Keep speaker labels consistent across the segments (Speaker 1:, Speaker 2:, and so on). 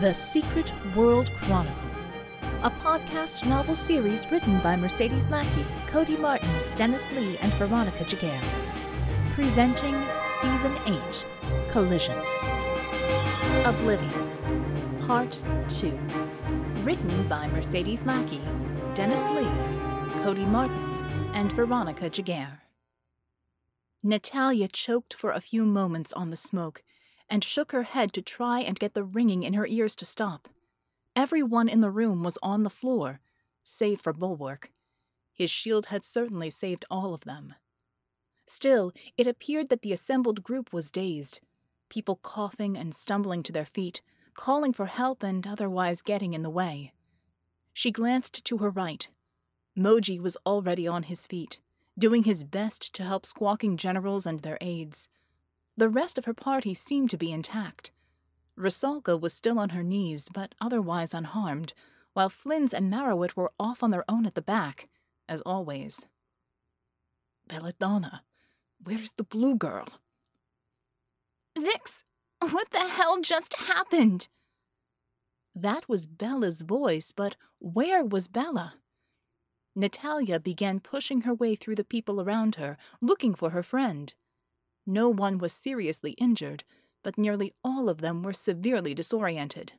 Speaker 1: The Secret World Chronicle, a podcast novel series written by Mercedes Lackey, Cody Martin, Dennis Lee, and Veronica Giguere. Presenting Season 8 Collision. Oblivion, Part 2. Written by Mercedes Lackey, Dennis Lee, Cody Martin, and Veronica Giguere. Natalia choked for a few moments on the smoke and shook her head to try and get the ringing in her ears to stop. Everyone in the room was on the floor, save for Bulwark. His shield had certainly saved all of them. Still, it appeared that the assembled group was dazed, people coughing and stumbling to their feet, calling for help and otherwise getting in the way. She glanced to her right. Moji was already on his feet, doing his best to help squawking generals and their aides. The rest of her party seemed to be intact. Rusalka was still on her knees, but otherwise unharmed, while Flynn's and Marrowit were off on their own at the back, as always. Belladonna, where's the blue girl?
Speaker 2: Vix, what the hell just happened?
Speaker 1: That was Bella's voice, but where was Bella? Natalia began pushing her way through the people around her, looking for her friend. No one was seriously injured, but nearly all of them were severely disoriented.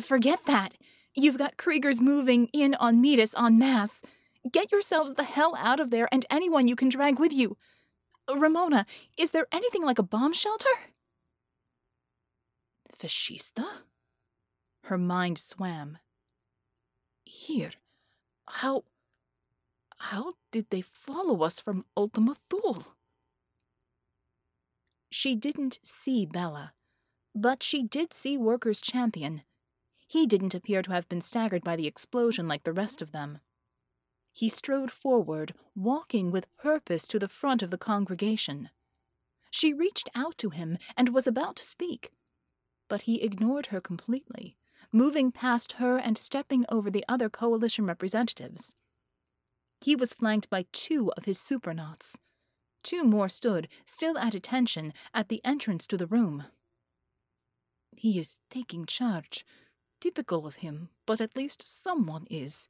Speaker 2: Forget that! You've got Kriegers moving in on Metis en masse. Get yourselves the hell out of there and anyone you can drag with you. Ramona, is there anything like a bomb shelter?
Speaker 1: Fascista? Her mind swam. Here. How. How did they follow us from Ultima Thule? She didn't see Bella, but she did see Workers' Champion. He didn't appear to have been staggered by the explosion like the rest of them. He strode forward, walking with purpose to the front of the congregation. She reached out to him and was about to speak, but he ignored her completely, moving past her and stepping over the other coalition representatives. He was flanked by two of his supernauts. Two more stood, still at attention, at the entrance to the room. He is taking charge. Typical of him, but at least someone is.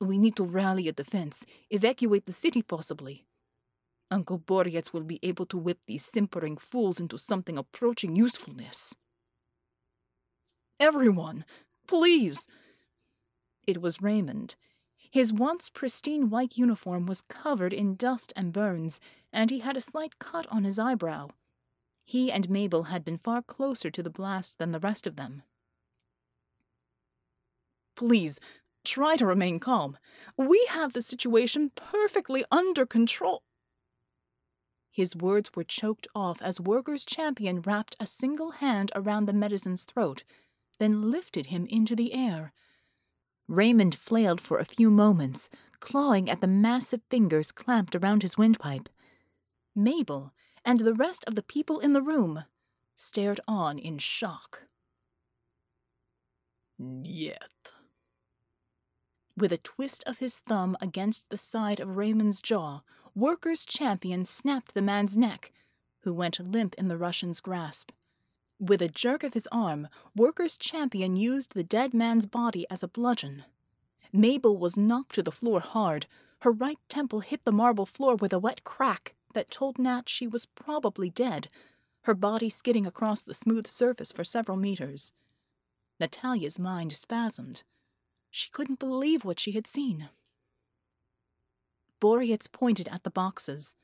Speaker 1: We need to rally a defense, evacuate the city possibly. Uncle Boreas will be able to whip these simpering fools into something approaching usefulness. Everyone, please! It was Raymond. His once pristine white uniform was covered in dust and burns, and he had a slight cut on his eyebrow. He and Mabel had been far closer to the blast than the rest of them. Please, try to remain calm. We have the situation perfectly under control. His words were choked off as Workers' Champion wrapped a single hand around the Medizin's throat, then lifted him into the air. Raymond flailed for a few moments, clawing at the massive fingers clamped around his windpipe. Mabel and the rest of the people in the room stared on in shock. Yet. With a twist of his thumb against the side of Raymond's jaw, Workers' Champion snapped the man's neck, who went limp in the Russian's grasp. With a jerk of his arm, Workers' Champion used the dead man's body as a bludgeon. Mabel was knocked to the floor hard. Her right temple hit the marble floor with a wet crack that told Nat she was probably dead, her body skidding across the smooth surface for several meters. Natalia's mind spasmed. She couldn't believe what she had seen. Boreas pointed at the boxes.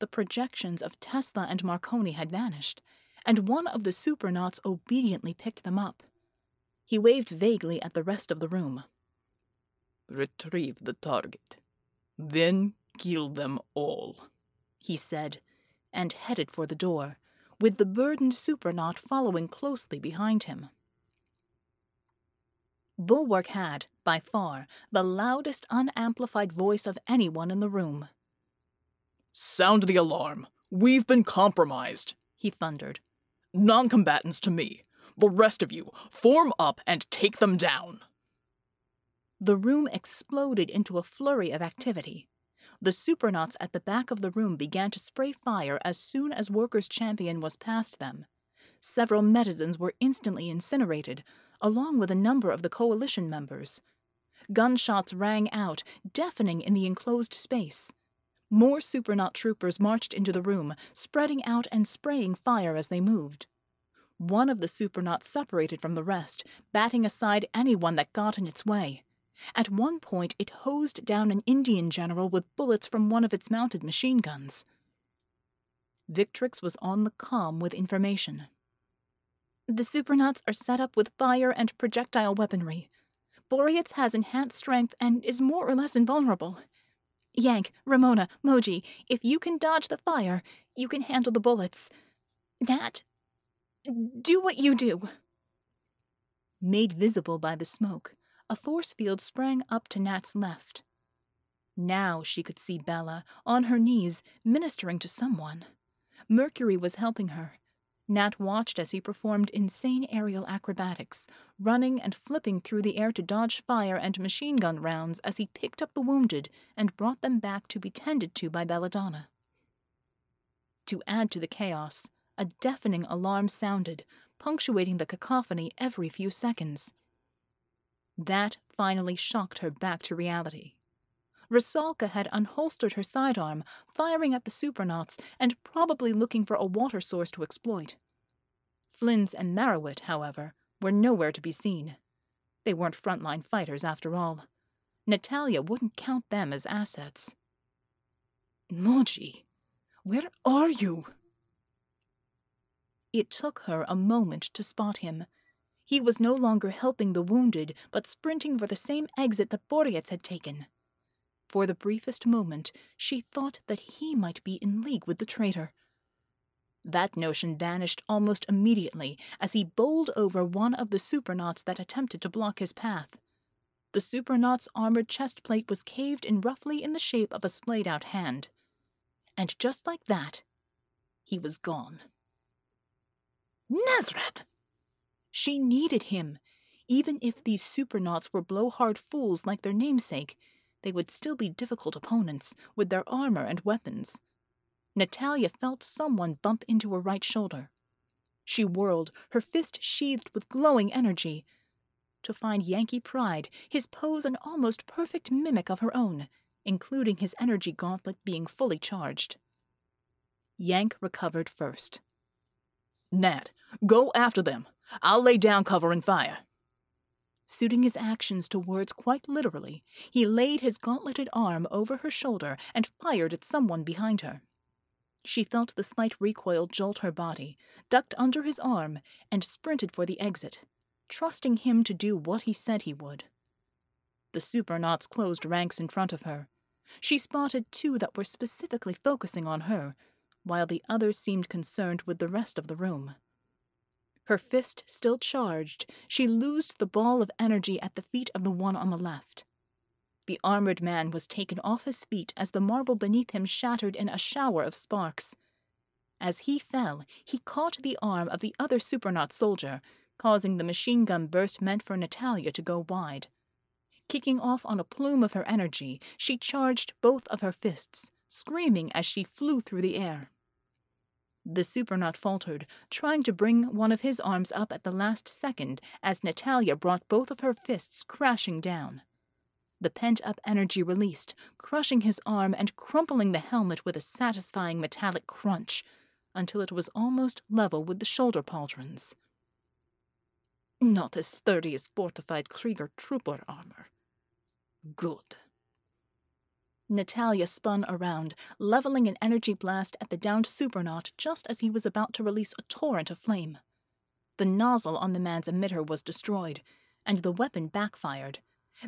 Speaker 1: The projections of Tesla and Marconi had vanished, and one of the supernauts obediently picked them up. He waved vaguely at the rest of the room. Retrieve the target. Then kill them all, he said, and headed for the door, with the burdened supernaut following closely behind him. Bulwark had, by far, the loudest unamplified voice of anyone in the room. Sound the alarm. We've been compromised, he thundered. Non combatants to me. The rest of you, form up and take them down. The room exploded into a flurry of activity. The supernauts at the back of the room began to spray fire as soon as Workers' Champion was past them. several Medizins were instantly incinerated, along with a number of the coalition members. Gunshots rang out, deafening in the enclosed space. More Supernaut troopers marched into the room, spreading out and spraying fire as they moved. One of the Supernauts separated from the rest, batting aside anyone that got in its way. At one point, it hosed down an Indian general with bullets from one of its mounted machine guns. Victrix was on the com with information.
Speaker 2: The Supernauts are set up with fire and projectile weaponry. Boreas has enhanced strength and is more or less invulnerable. Yank, Ramona, Moji, if you can dodge the fire, you can handle the bullets. Nat, do what you do.
Speaker 1: Made visible by the smoke, a force field sprang up to Nat's left. Now she could see Bella, on her knees, ministering to someone. Mercury was helping her. Nat watched as he performed insane aerial acrobatics, running and flipping through the air to dodge fire and machine gun rounds as he picked up the wounded and brought them back to be tended to by Belladonna. To add to the chaos, a deafening alarm sounded, punctuating the cacophony every few seconds. That finally shocked her back to reality. Rusalka had unholstered her sidearm, firing at the supernauts and probably looking for a water source to exploit. Flynn's and Marrowit, however, were nowhere to be seen. They weren't frontline fighters after all. Natalia wouldn't count them as assets.
Speaker 3: Moji, where are you?
Speaker 1: It took her a moment to spot him. He was no longer helping the wounded, but sprinting for the same exit that Boreas had taken. For the briefest moment, she thought that he might be in league with the traitor. That notion vanished almost immediately as he bowled over one of the supernauts that attempted to block his path. The supernaut's armored chestplate was caved in roughly in the shape of a splayed out hand. And just like that, he was gone.
Speaker 3: Nezret!
Speaker 1: She needed him. Even if these supernauts were blowhard fools like their namesake, they would still be difficult opponents, with their armor and weapons. Natalia felt someone bump into her right shoulder. She whirled, her fist sheathed with glowing energy, to find Yankee Pride, his pose an almost perfect mimic of her own, including his energy gauntlet being fully charged. Yank recovered first.
Speaker 3: Nat, go after them. I'll lay down covering fire.
Speaker 1: Suiting his actions to words quite literally, he laid his gauntleted arm over her shoulder and fired at someone behind her. She felt the slight recoil jolt her body, ducked under his arm, and sprinted for the exit, trusting him to do what he said he would. The supernauts closed ranks in front of her. She spotted two that were specifically focusing on her, while the others seemed concerned with the rest of the room. Her fist still charged, she loosed the ball of energy at the feet of the one on the left. The armored man was taken off his feet as the marble beneath him shattered in a shower of sparks. As he fell, he caught the arm of the other supernaut soldier, causing the machine gun burst meant for Natalia to go wide. Kicking off on a plume of her energy, she charged both of her fists, screaming as she flew through the air. The supernaut faltered, trying to bring one of his arms up at the last second as Natalia brought both of her fists crashing down. The pent up energy released, crushing his arm and crumpling the helmet with a satisfying metallic crunch until it was almost level with the shoulder pauldrons.
Speaker 3: Not as sturdy as fortified Krieger trooper armor. Good.
Speaker 1: Natalia spun around, leveling an energy blast at the downed supernaut just as he was about to release a torrent of flame. The nozzle on the man's emitter was destroyed, and the weapon backfired.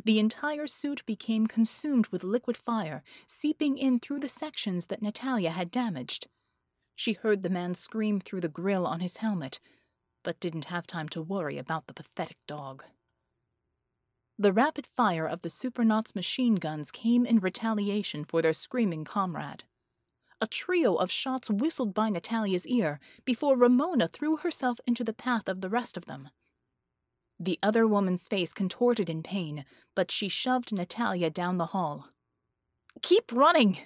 Speaker 1: The entire suit became consumed with liquid fire, seeping in through the sections that Natalia had damaged. She heard the man scream through the grill on his helmet, but didn't have time to worry about the pathetic dog. The rapid fire of the Supernauts' machine guns came in retaliation for their screaming comrade. A trio of shots whistled by Natalia's ear before Ramona threw herself into the path of the rest of them. The other woman's face contorted in pain, but she shoved Natalia down the hall. Keep running!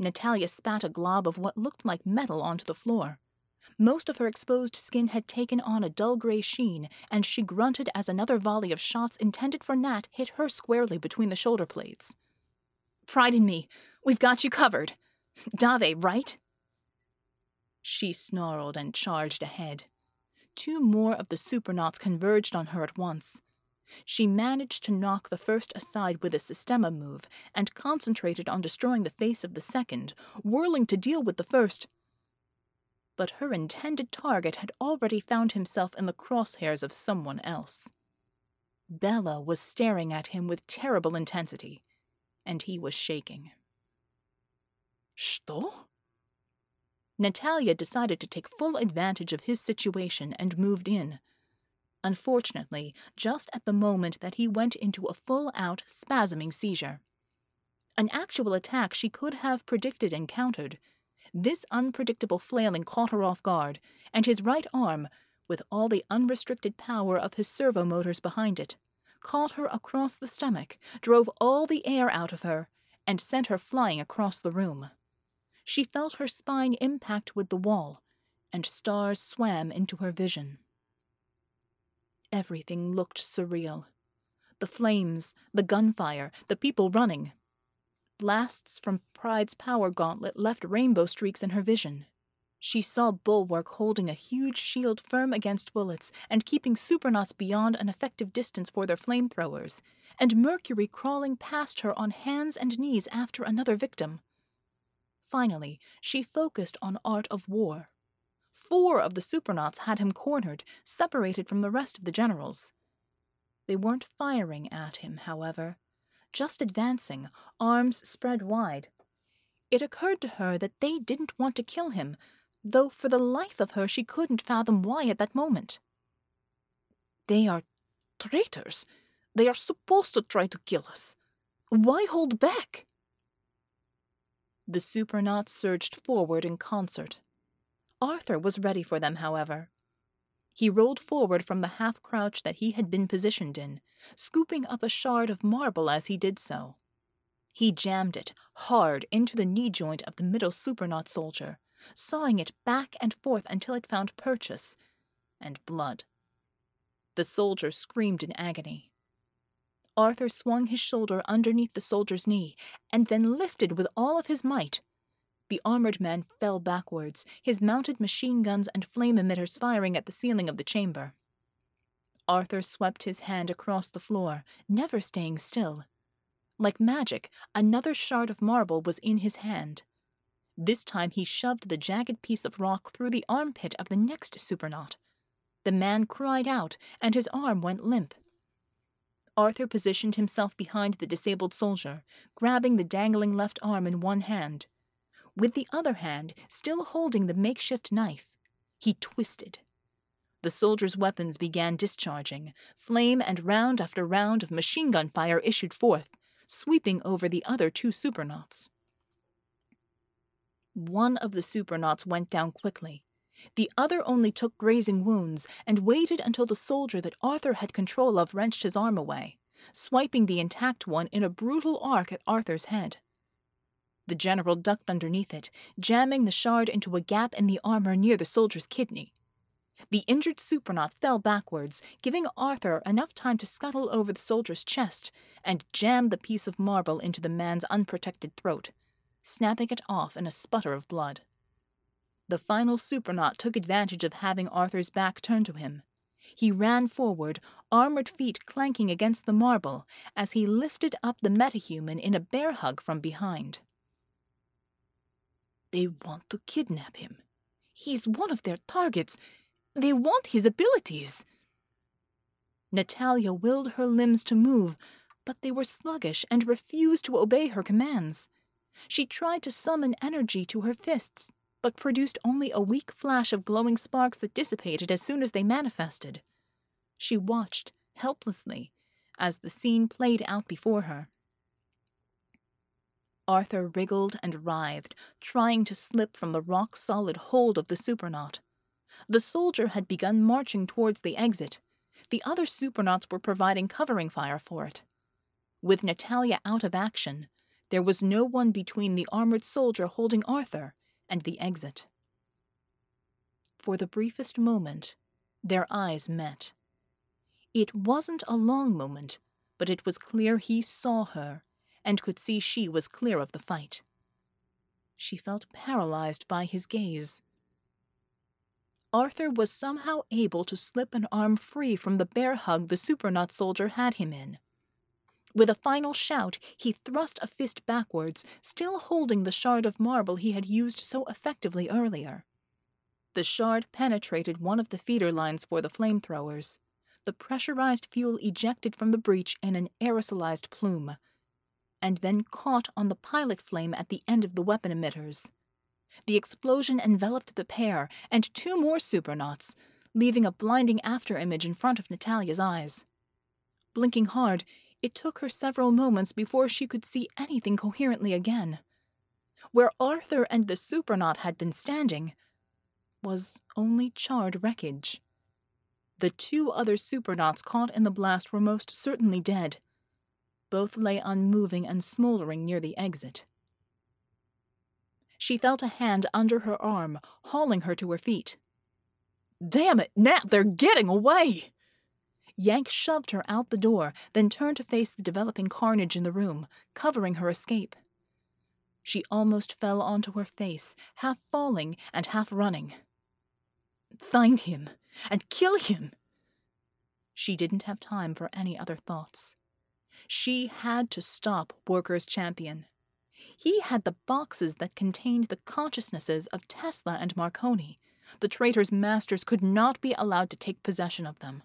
Speaker 1: Natalia spat a glob of what looked like metal onto the floor. Most of her exposed skin had taken on a dull gray sheen, and she grunted as another volley of shots intended for Nat hit her squarely between the shoulder plates. Pride in me, we've got you covered. Dave, right? She snarled and charged ahead. Two more of the supernauts converged on her at once. She managed to knock the first aside with a Systema move and concentrated on destroying the face of the second, whirling to deal with the first but her intended target had already found himself in the crosshairs of someone else. Bella was staring at him with terrible intensity, and he was shaking.
Speaker 3: Что?
Speaker 1: Natalia decided to take full advantage of his situation and moved in. Unfortunately, just at the moment that he went into a full out, spasming seizure. An actual attack she could have predicted and countered, this unpredictable flailing caught her off guard, and his right arm, with all the unrestricted power of his servo motors behind it, caught her across the stomach, drove all the air out of her, and sent her flying across the room. She felt her spine impact with the wall, and stars swam into her vision. Everything looked surreal. The flames, the gunfire, the people running. Blasts from Pride's power gauntlet left rainbow streaks in her vision. She saw Bulwark holding a huge shield firm against bullets and keeping supernauts beyond an effective distance for their flamethrowers, and Mercury crawling past her on hands and knees after another victim. Finally, she focused on Art of War. Four of the supernauts had him cornered, separated from the rest of the generals. They weren't firing at him, however just advancing, arms spread wide. It occurred to her that they didn't want to kill him, though for the life of her she couldn't fathom why at that moment.
Speaker 3: They are traitors. They are supposed to try to kill us. Why hold back?
Speaker 1: The supernauts surged forward in concert. Arthur was ready for them, however. He rolled forward from the half crouch that he had been positioned in, scooping up a shard of marble as he did so. He jammed it hard into the knee joint of the middle supernaut soldier, sawing it back and forth until it found purchase and blood. The soldier screamed in agony. Arthur swung his shoulder underneath the soldier's knee and then lifted with all of his might the armored man fell backwards, his mounted machine guns and flame emitters firing at the ceiling of the chamber. Arthur swept his hand across the floor, never staying still. Like magic, another shard of marble was in his hand. This time he shoved the jagged piece of rock through the armpit of the next supernaut. The man cried out, and his arm went limp. Arthur positioned himself behind the disabled soldier, grabbing the dangling left arm in one hand with the other hand still holding the makeshift knife. He twisted. The soldier's weapons began discharging. Flame and round after round of machine gun fire issued forth, sweeping over the other two supernauts. One of the supernauts went down quickly. The other only took grazing wounds and waited until the soldier that Arthur had control of wrenched his arm away, swiping the intact one in a brutal arc at Arthur's head. The general ducked underneath it, jamming the shard into a gap in the armor near the soldier's kidney. The injured supernaut fell backwards, giving Arthur enough time to scuttle over the soldier's chest and jam the piece of marble into the man's unprotected throat, snapping it off in a sputter of blood. The final supernaut took advantage of having Arthur's back turned to him. He ran forward, armored feet clanking against the marble, as he lifted up the metahuman in a bear hug from behind.
Speaker 3: They want to kidnap him. He's one of their targets. They want his abilities.
Speaker 1: Natalia willed her limbs to move, but they were sluggish and refused to obey her commands. She tried to summon energy to her fists, but produced only a weak flash of glowing sparks that dissipated as soon as they manifested. She watched, helplessly, as the scene played out before her. Arthur wriggled and writhed, trying to slip from the rock solid hold of the supernaut. The soldier had begun marching towards the exit. The other supernauts were providing covering fire for it. With Natalia out of action, there was no one between the armored soldier holding Arthur and the exit. For the briefest moment, their eyes met. It wasn't a long moment, but it was clear he saw her and could see she was clear of the fight. She felt paralyzed by his gaze. Arthur was somehow able to slip an arm free from the bear hug the Supernaut soldier had him in. With a final shout, he thrust a fist backwards, still holding the shard of marble he had used so effectively earlier. The shard penetrated one of the feeder lines for the flamethrowers. The pressurized fuel ejected from the breech in an aerosolized plume, and then caught on the pilot flame at the end of the weapon emitters. The explosion enveloped the pair and two more supernauts, leaving a blinding afterimage in front of Natalia's eyes. Blinking hard, it took her several moments before she could see anything coherently again. Where Arthur and the supernaut had been standing was only charred wreckage. The two other supernauts caught in the blast were most certainly dead. Both lay unmoving and smoldering near the exit. She felt a hand under her arm, hauling her to her feet.
Speaker 3: Damn it, Nat, they're getting away!
Speaker 1: Yank shoved her out the door, then turned to face the developing carnage in the room, covering her escape. She almost fell onto her face, half falling and half running.
Speaker 3: Find him and kill him!
Speaker 1: She didn't have time for any other thoughts. She had to stop Workers' Champion. He had the boxes that contained the consciousnesses of Tesla and Marconi. The traitor's masters could not be allowed to take possession of them.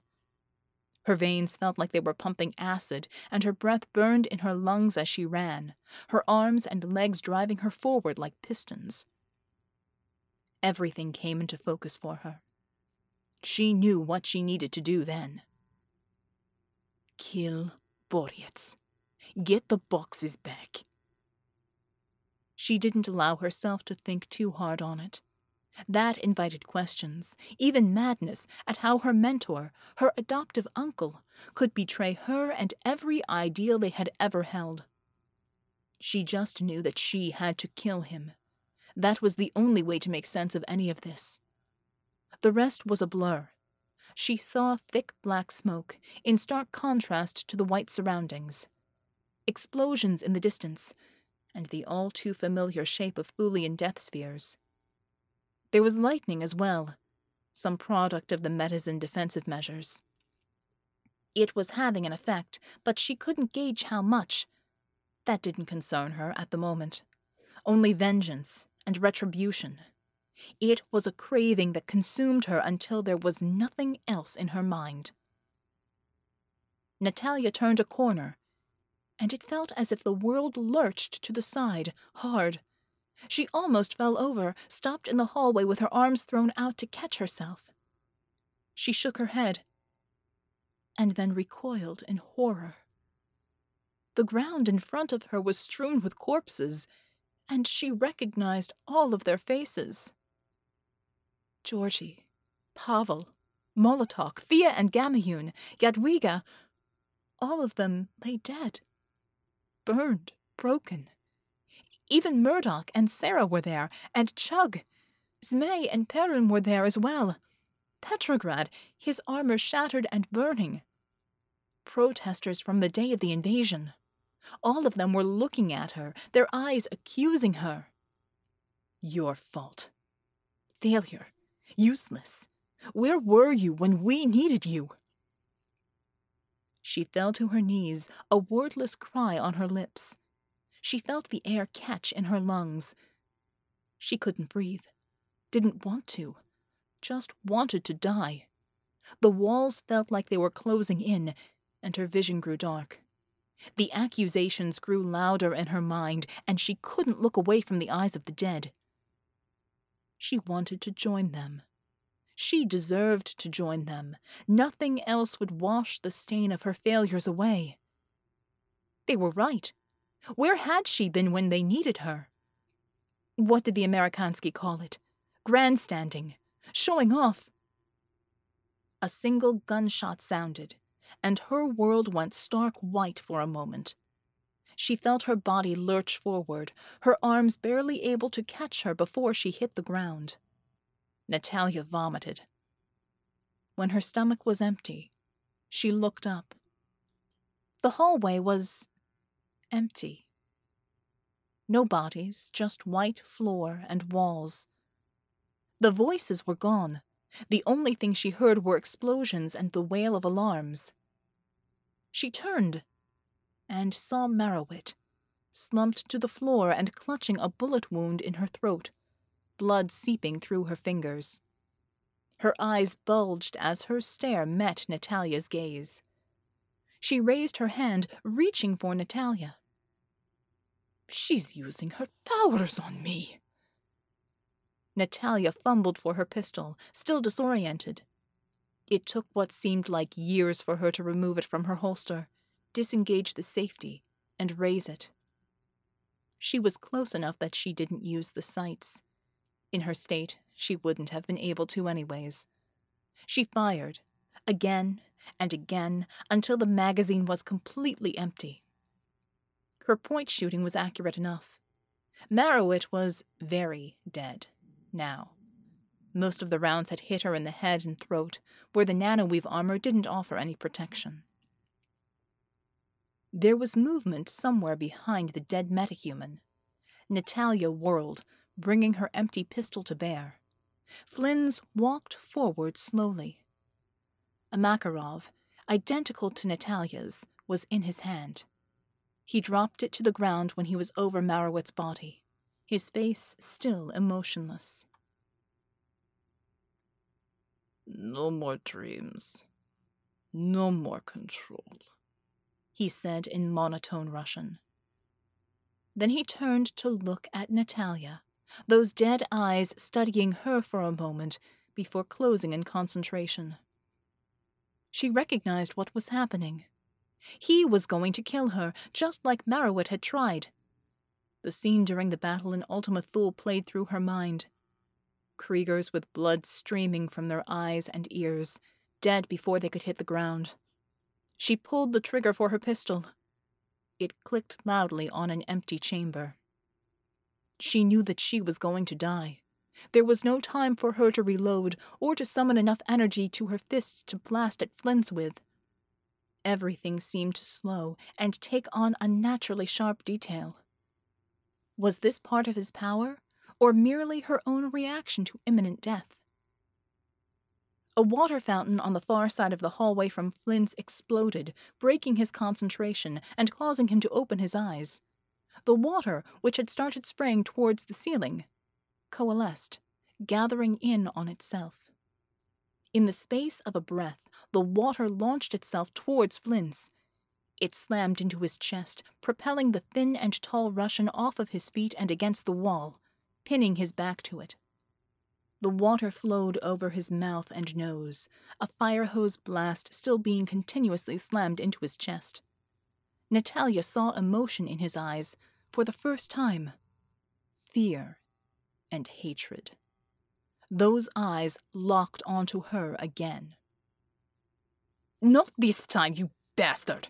Speaker 1: Her veins felt like they were pumping acid, and her breath burned in her lungs as she ran, her arms and legs driving her forward like pistons. Everything came into focus for her. She knew what she needed to do then.
Speaker 3: Kill Boreas. Get the boxes back.
Speaker 1: She didn't allow herself to think too hard on it. That invited questions, even madness, at how her mentor, her adoptive uncle, could betray her and every ideal they had ever held. She just knew that she had to kill him. That was the only way to make sense of any of this. The rest was a blur. She saw thick black smoke, in stark contrast to the white surroundings. Explosions in the distance, and the all too familiar shape of Thulian death spheres. There was lightning as well, some product of the Medizin defensive measures. It was having an effect, but she couldn't gauge how much. That didn't concern her at the moment. Only vengeance and retribution. It was a craving that consumed her until there was nothing else in her mind. Natalia turned a corner, and it felt as if the world lurched to the side, hard, she almost fell over, stopped in the hallway with her arms thrown out to catch herself. She shook her head, and then recoiled in horror. The ground in front of her was strewn with corpses, and she recognized all of their faces. Georgi, Pavel, Molotok, Thea and Gamayun, Yadwiga, all of them lay dead, burned, broken. Even Murdoch and Sarah were there, and Chug. Zmei and Perun were there as well. Petrograd, his armor shattered and burning. Protesters from the day of the invasion. All of them were looking at her, their eyes accusing her. Your fault. Failure. Useless. Where were you when we needed you? She fell to her knees, a wordless cry on her lips. She felt the air catch in her lungs. She couldn't breathe, didn't want to, just wanted to die. The walls felt like they were closing in, and her vision grew dark. The accusations grew louder in her mind, and she couldn't look away from the eyes of the dead. She wanted to join them. She deserved to join them. Nothing else would wash the stain of her failures away. They were right. Where had she been when they needed her? What did the Amerikansky call it? Grandstanding. Showing off. A single gunshot sounded, and her world went stark white for a moment. She felt her body lurch forward, her arms barely able to catch her before she hit the ground. Natalia vomited. When her stomach was empty, she looked up. The hallway was empty. No bodies, just white floor and walls. The voices were gone. The only thing she heard were explosions and the wail of alarms. She turned and saw Marrowit, slumped to the floor and clutching a bullet wound in her throat, blood seeping through her fingers. Her eyes bulged as her stare met Natalia's gaze. She raised her hand, reaching for Natalia. She's using her powers on me. Natalia fumbled for her pistol, still disoriented. It took what seemed like years for her to remove it from her holster, disengage the safety, and raise it. She was close enough that she didn't use the sights. In her state, she wouldn't have been able to, anyways. She fired, again and again, until the magazine was completely empty. Her point shooting was accurate enough. Marrowit was very dead now. Most of the rounds had hit her in the head and throat, where the nanoweave armor didn't offer any protection. There was movement somewhere behind the dead metahuman. Natalia whirled, bringing her empty pistol to bear. Flynn's walked forward slowly. A Makarov, identical to Natalia's, was in his hand. He dropped it to the ground when he was over Marrowit's body his face still emotionless.
Speaker 3: No more dreams. No more control,
Speaker 1: he said in monotone Russian. Then he turned to look at Natalia, those dead eyes studying her for a moment before closing in concentration. She recognized what was happening. He was going to kill her, just like Marrowit had tried. The scene during the battle in Ultima Thule played through her mind. Kriegers with blood streaming from their eyes and ears, dead before they could hit the ground. She pulled the trigger for her pistol. It clicked loudly on an empty chamber. She knew that she was going to die. There was no time for her to reload or to summon enough energy to her fists to blast at flints with. Everything seemed to slow and take on unnaturally sharp detail. Was this part of his power, or merely her own reaction to imminent death? A water fountain on the far side of the hallway from Flynn's exploded, breaking his concentration and causing him to open his eyes. The water, which had started spraying towards the ceiling, coalesced, gathering in on itself. In the space of a breath, the water launched itself towards Flynn's, it slammed into his chest, propelling the thin and tall Russian off of his feet and against the wall, pinning his back to it. The water flowed over his mouth and nose, a fire hose blast still being continuously slammed into his chest. Natalia saw emotion in his eyes for the first time fear and hatred. Those eyes locked onto her again. Not this time, you bastard!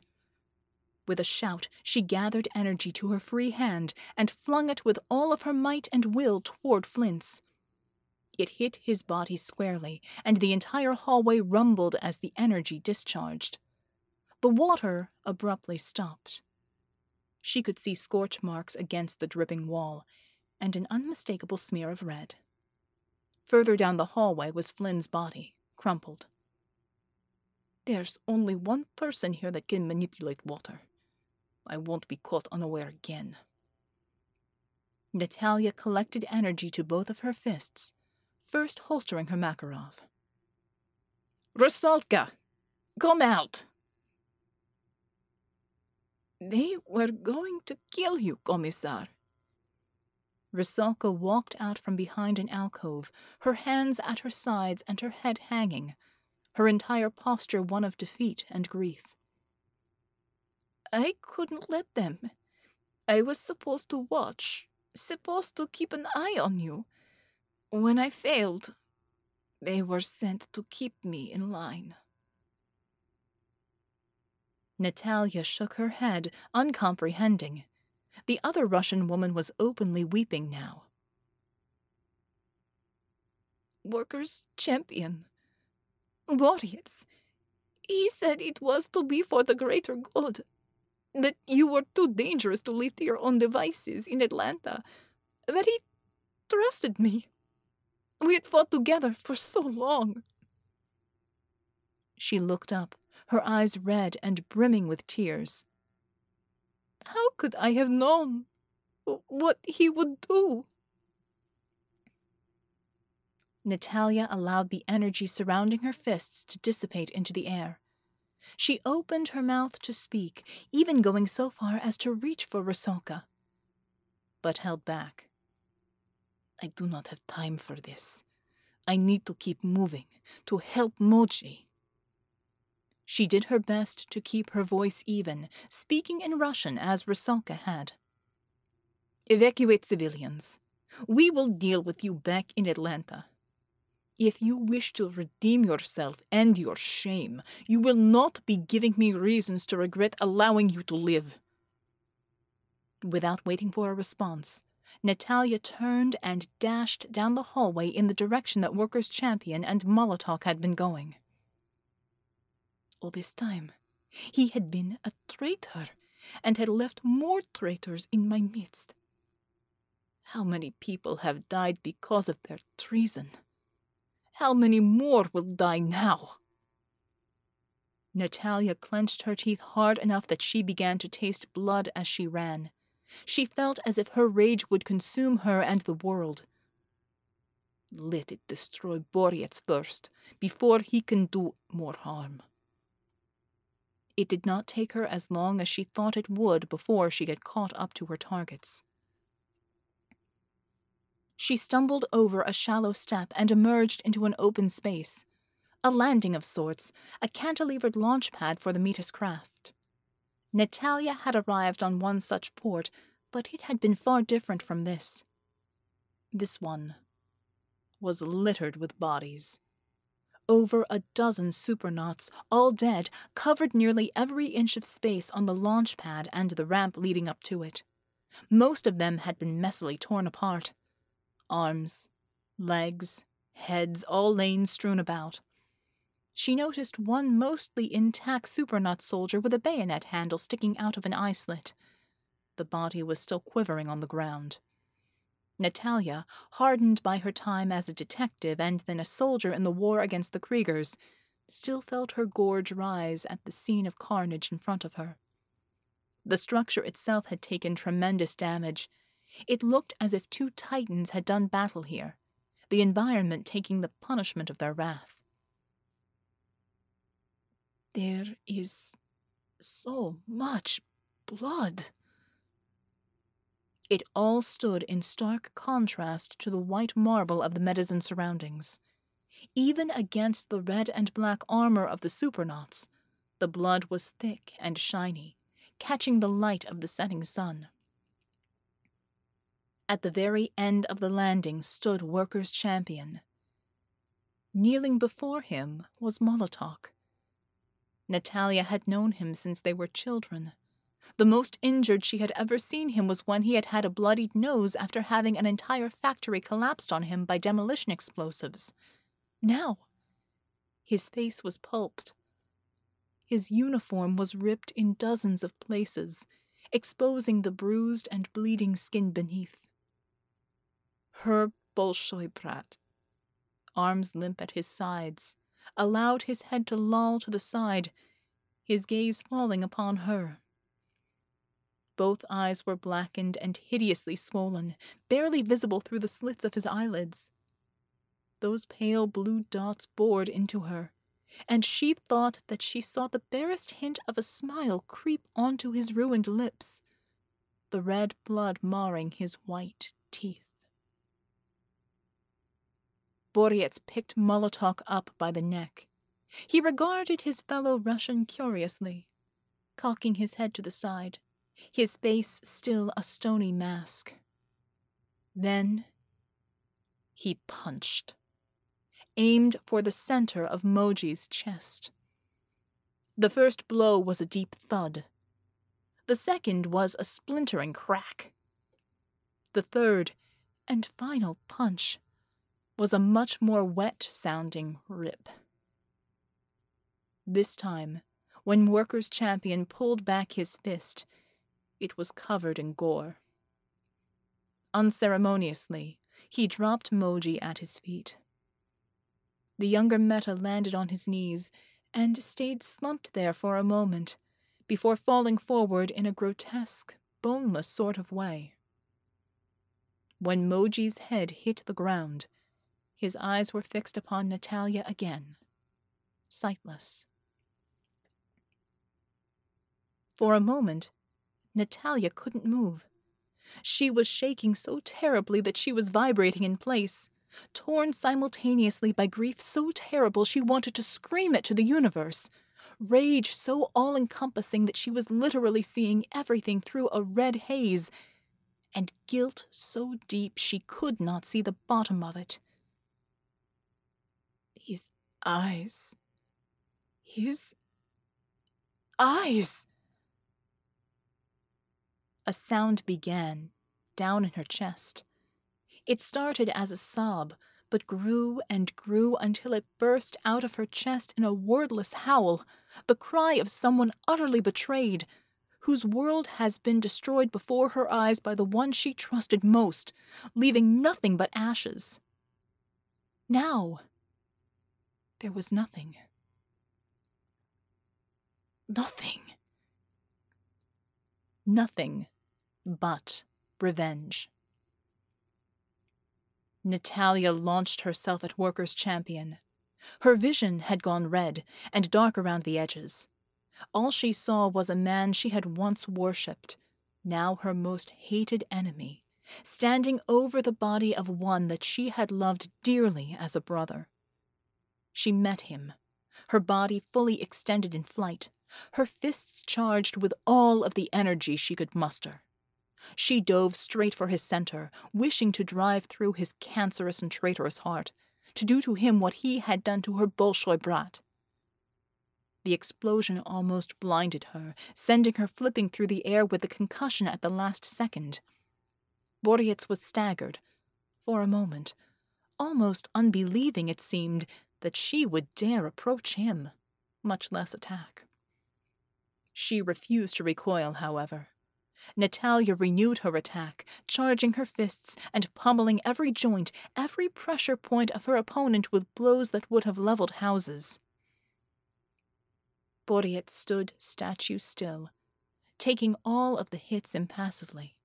Speaker 1: With a shout, she gathered energy to her free hand and flung it with all of her might and will toward Flynn's. It hit his body squarely, and the entire hallway rumbled as the energy discharged. The water abruptly stopped. She could see scorch marks against the dripping wall, and an unmistakable smear of red. Further down the hallway was Flynn's body, crumpled. There's only one person here that can manipulate water, I won't be caught unaware again. Natalia collected energy to both of her fists, first holstering her Makarov. Rusalka, come out! They were going to kill you, Commissar. Rusalka walked out from behind an alcove, her hands at her sides and her head hanging, her entire posture one of defeat and grief. I couldn't let them. I was supposed to watch, supposed to keep an eye on you. When I failed, they were sent to keep me in line. Natalia shook her head, uncomprehending. The other Russian woman was openly weeping now.
Speaker 2: workers' champion. Boreas. He said it was to be for the greater good. That you were too dangerous to leave to your own devices in Atlanta. That he trusted me. We had fought together for so long.
Speaker 1: She looked up, her eyes red and brimming with tears.
Speaker 2: How could I have known what he would do?
Speaker 1: Natalia allowed the energy surrounding her fists to dissipate into the air. She opened her mouth to speak, even going so far as to reach for Rusalka, but held back. I do not have time for this. I need to keep moving, to help Moji. She did her best to keep her voice even, speaking in Russian as Rusalka had. Evacuate civilians. We will deal with you back in Atlanta. If you wish to redeem yourself and your shame, you will not be giving me reasons to regret allowing you to live. Without waiting for a response, Natalia turned and dashed down the hallway in the direction that Workers' Champion and Molotok had been going. All this time, he had been a traitor and had left more traitors in my midst. How many people have died because of their treason? How many more will die now? Natalia clenched her teeth hard enough that she began to taste blood as she ran. She felt as if her rage would consume her and the world. Let it destroy Boreas first, before he can do more harm. It did not take her as long as she thought it would before she had caught up to her targets. She stumbled over a shallow step and emerged into an open space. A landing of sorts, a cantilevered launch pad for the Metis craft. Natalia had arrived on one such port, but it had been far different from this. This one was littered with bodies. Over a dozen supernauts, all dead, covered nearly every inch of space on the launch pad and the ramp leading up to it. Most of them had been messily torn apart arms, legs, heads, all laying strewn about. She noticed one mostly intact supernaut soldier with a bayonet handle sticking out of an eye slit. The body was still quivering on the ground. Natalia, hardened by her time as a detective and then a soldier in the war against the Kriegers, still felt her gorge rise at the scene of carnage in front of her. The structure itself had taken tremendous damage, it looked as if two titans had done battle here, the environment taking the punishment of their wrath. There is so much blood. It all stood in stark contrast to the white marble of the Medizin surroundings. Even against the red and black armor of the supernauts, the blood was thick and shiny, catching the light of the setting sun. At the very end of the landing stood Workers' Champion. Kneeling before him was Molotok. Natalia had known him since they were children. The most injured she had ever seen him was when he had had a bloodied nose after having an entire factory collapsed on him by demolition explosives. Now, his face was pulped. His uniform was ripped in dozens of places, exposing the bruised and bleeding skin beneath. Her Bolshoi Brat, arms limp at his sides, allowed his head to loll to the side, his gaze falling upon her. Both eyes were blackened and hideously swollen, barely visible through the slits of his eyelids. Those pale blue dots bored into her, and she thought that she saw the barest hint of a smile creep onto his ruined lips, the red blood marring his white teeth. Boreas picked Molotok up by the neck. He regarded his fellow Russian curiously, cocking his head to the side, his face still a stony mask. Then he punched, aimed for the center of Moji's chest. The first blow was a deep thud. The second was a splintering crack. The third and final punch was a much more wet sounding rip. This time, when Workers' Champion pulled back his fist, it was covered in gore. Unceremoniously, he dropped Moji at his feet. The younger Meta landed on his knees and stayed slumped there for a moment before falling forward in a grotesque, boneless sort of way. When Moji's head hit the ground, his eyes were fixed upon Natalia again, sightless. For a moment, Natalia couldn't move. She was shaking so terribly that she was vibrating in place, torn simultaneously by grief so terrible she wanted to scream it to the universe, rage so all encompassing that she was literally seeing everything through a red haze, and guilt so deep she could not see the bottom of it. Eyes. His eyes. A sound began, down in her chest. It started as a sob, but grew and grew until it burst out of her chest in a wordless howl, the cry of someone utterly betrayed, whose world has been destroyed before her eyes by the one she trusted most, leaving nothing but ashes. Now, there was nothing. Nothing. Nothing but revenge. Natalia launched herself at Workers' Champion. Her vision had gone red and dark around the edges. All she saw was a man she had once worshipped, now her most hated enemy, standing over the body of one that she had loved dearly as a brother. She met him, her body fully extended in flight, her fists charged with all of the energy she could muster. She dove straight for his center, wishing to drive through his cancerous and traitorous heart, to do to him what he had done to her Bolshoi brat. The explosion almost blinded her, sending her flipping through the air with a concussion at the last second. Borietz was staggered, for a moment, almost unbelieving, it seemed, that she would dare approach him, much less attack. She refused to recoil, however. Natalia renewed her attack, charging her fists and pummeling every joint, every pressure point of her opponent with blows that would have leveled houses. Boriet stood statue still, taking all of the hits impassively.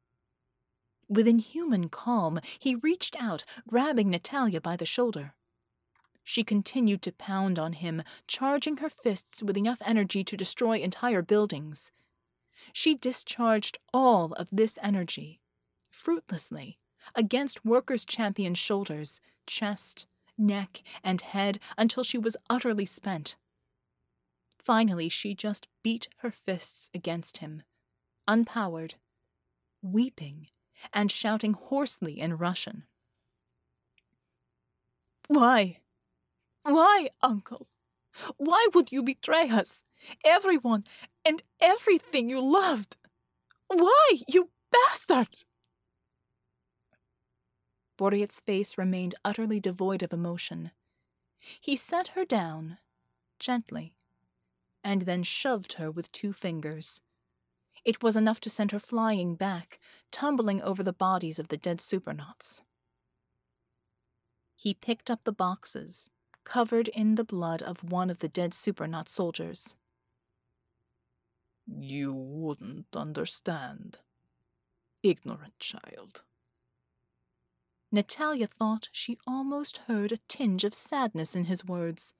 Speaker 1: With inhuman calm, he reached out, grabbing Natalia by the shoulder. She continued to pound on him, charging her fists with enough energy to destroy entire buildings. She discharged all of this energy, fruitlessly, against Workers' Champion's shoulders, chest, neck, and head until she was utterly spent. Finally, she just beat her fists against him, unpowered, weeping, and shouting hoarsely in Russian. Why? Why, uncle? Why would you betray us? Everyone and everything you loved. Why, you bastard? Boriet's face remained utterly devoid of emotion. He set her down, gently, and then shoved her with two fingers. It was enough to send her flying back, tumbling over the bodies of the dead supernauts. He picked up the boxes, covered in the blood of one of the dead supernaut soldiers.
Speaker 4: You wouldn't understand. Ignorant child.
Speaker 1: Natalia thought she almost heard a tinge of sadness in his words.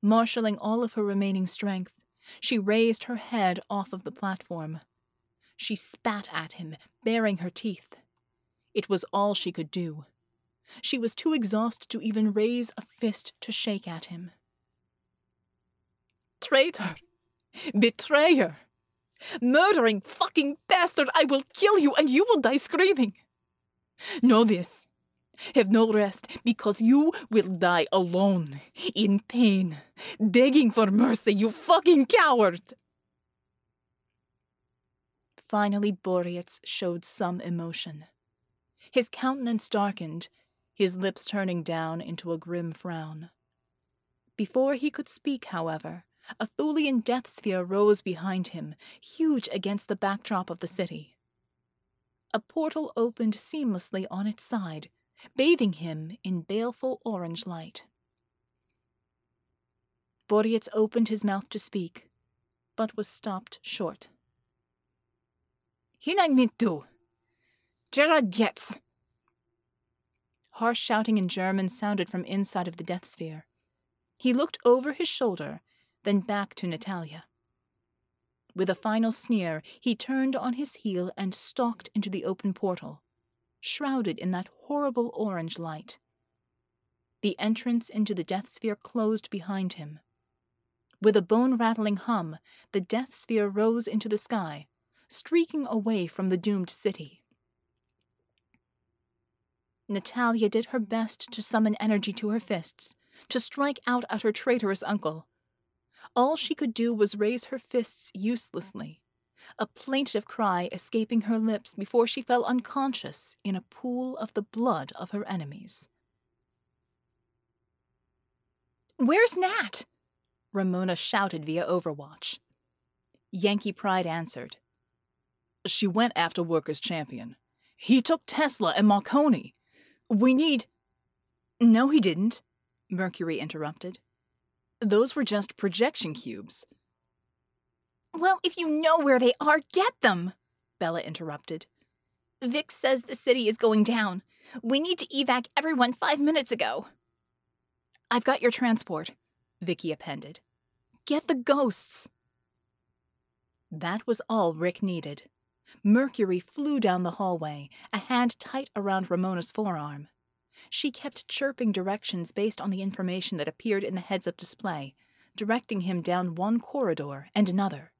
Speaker 1: Marshalling all of her remaining strength, she raised her head off of the platform. She spat at him, baring her teeth. It was all she could do. She was too exhausted to even raise a fist to shake at him.
Speaker 3: Traitor! Betrayer! Murdering fucking bastard! I will kill you and you will die screaming! Know this. Have no rest, because you will die alone, in pain, begging for mercy, you fucking coward!
Speaker 1: Finally, Borietz showed some emotion. His countenance darkened, his lips turning down into a grim frown. Before he could speak, however, a Thulian death sphere rose behind him, huge against the backdrop of the city. A portal opened seamlessly on its side, bathing him in baleful orange light. Boreas opened his mouth to speak, but was stopped short.
Speaker 3: Hinaimintu! Gerard gets!
Speaker 1: Harsh shouting in German sounded from inside of the death sphere. He looked over his shoulder, then back to Natalia. With a final sneer, he turned on his heel and stalked into the open portal, shrouded in that horrible orange light. The entrance into the death sphere closed behind him. With a bone rattling hum, the death sphere rose into the sky, streaking away from the doomed city. Natalia did her best to summon energy to her fists, to strike out at her traitorous uncle. All she could do was raise her fists uselessly, a plaintive cry escaping her lips before she fell unconscious in a pool of the blood of her enemies.
Speaker 2: Where's Nat?
Speaker 1: Ramona shouted via Overwatch. Yankee Pride answered.
Speaker 4: She went after Workers' Champion. He took Tesla and Marconi. We need.
Speaker 1: No, he didn't, Mercury interrupted. Those were just projection cubes.
Speaker 2: Well, if you know where they are, get them, Bella interrupted. Vic says the city is going down. We need to evac everyone five minutes ago.
Speaker 1: I've got your transport, Vicky appended. Get the ghosts. That was all Rick needed. Mercury flew down the hallway, a hand tight around Ramona's forearm. She kept chirping directions based on the information that appeared in the heads up display, directing him down one corridor and another.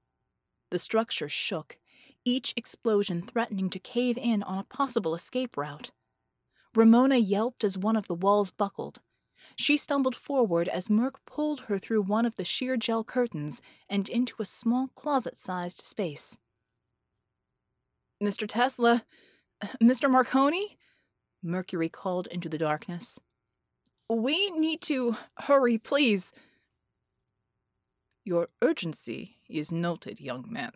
Speaker 1: The structure shook, each explosion threatening to cave in on a possible escape route. Ramona yelped as one of the walls buckled, she stumbled forward as Merc pulled her through one of the sheer gel curtains and into a small closet sized space.
Speaker 3: Mr. Tesla, Mr. Marconi? Mercury called into the darkness. We need to hurry, please.
Speaker 4: Your urgency is noted, young man.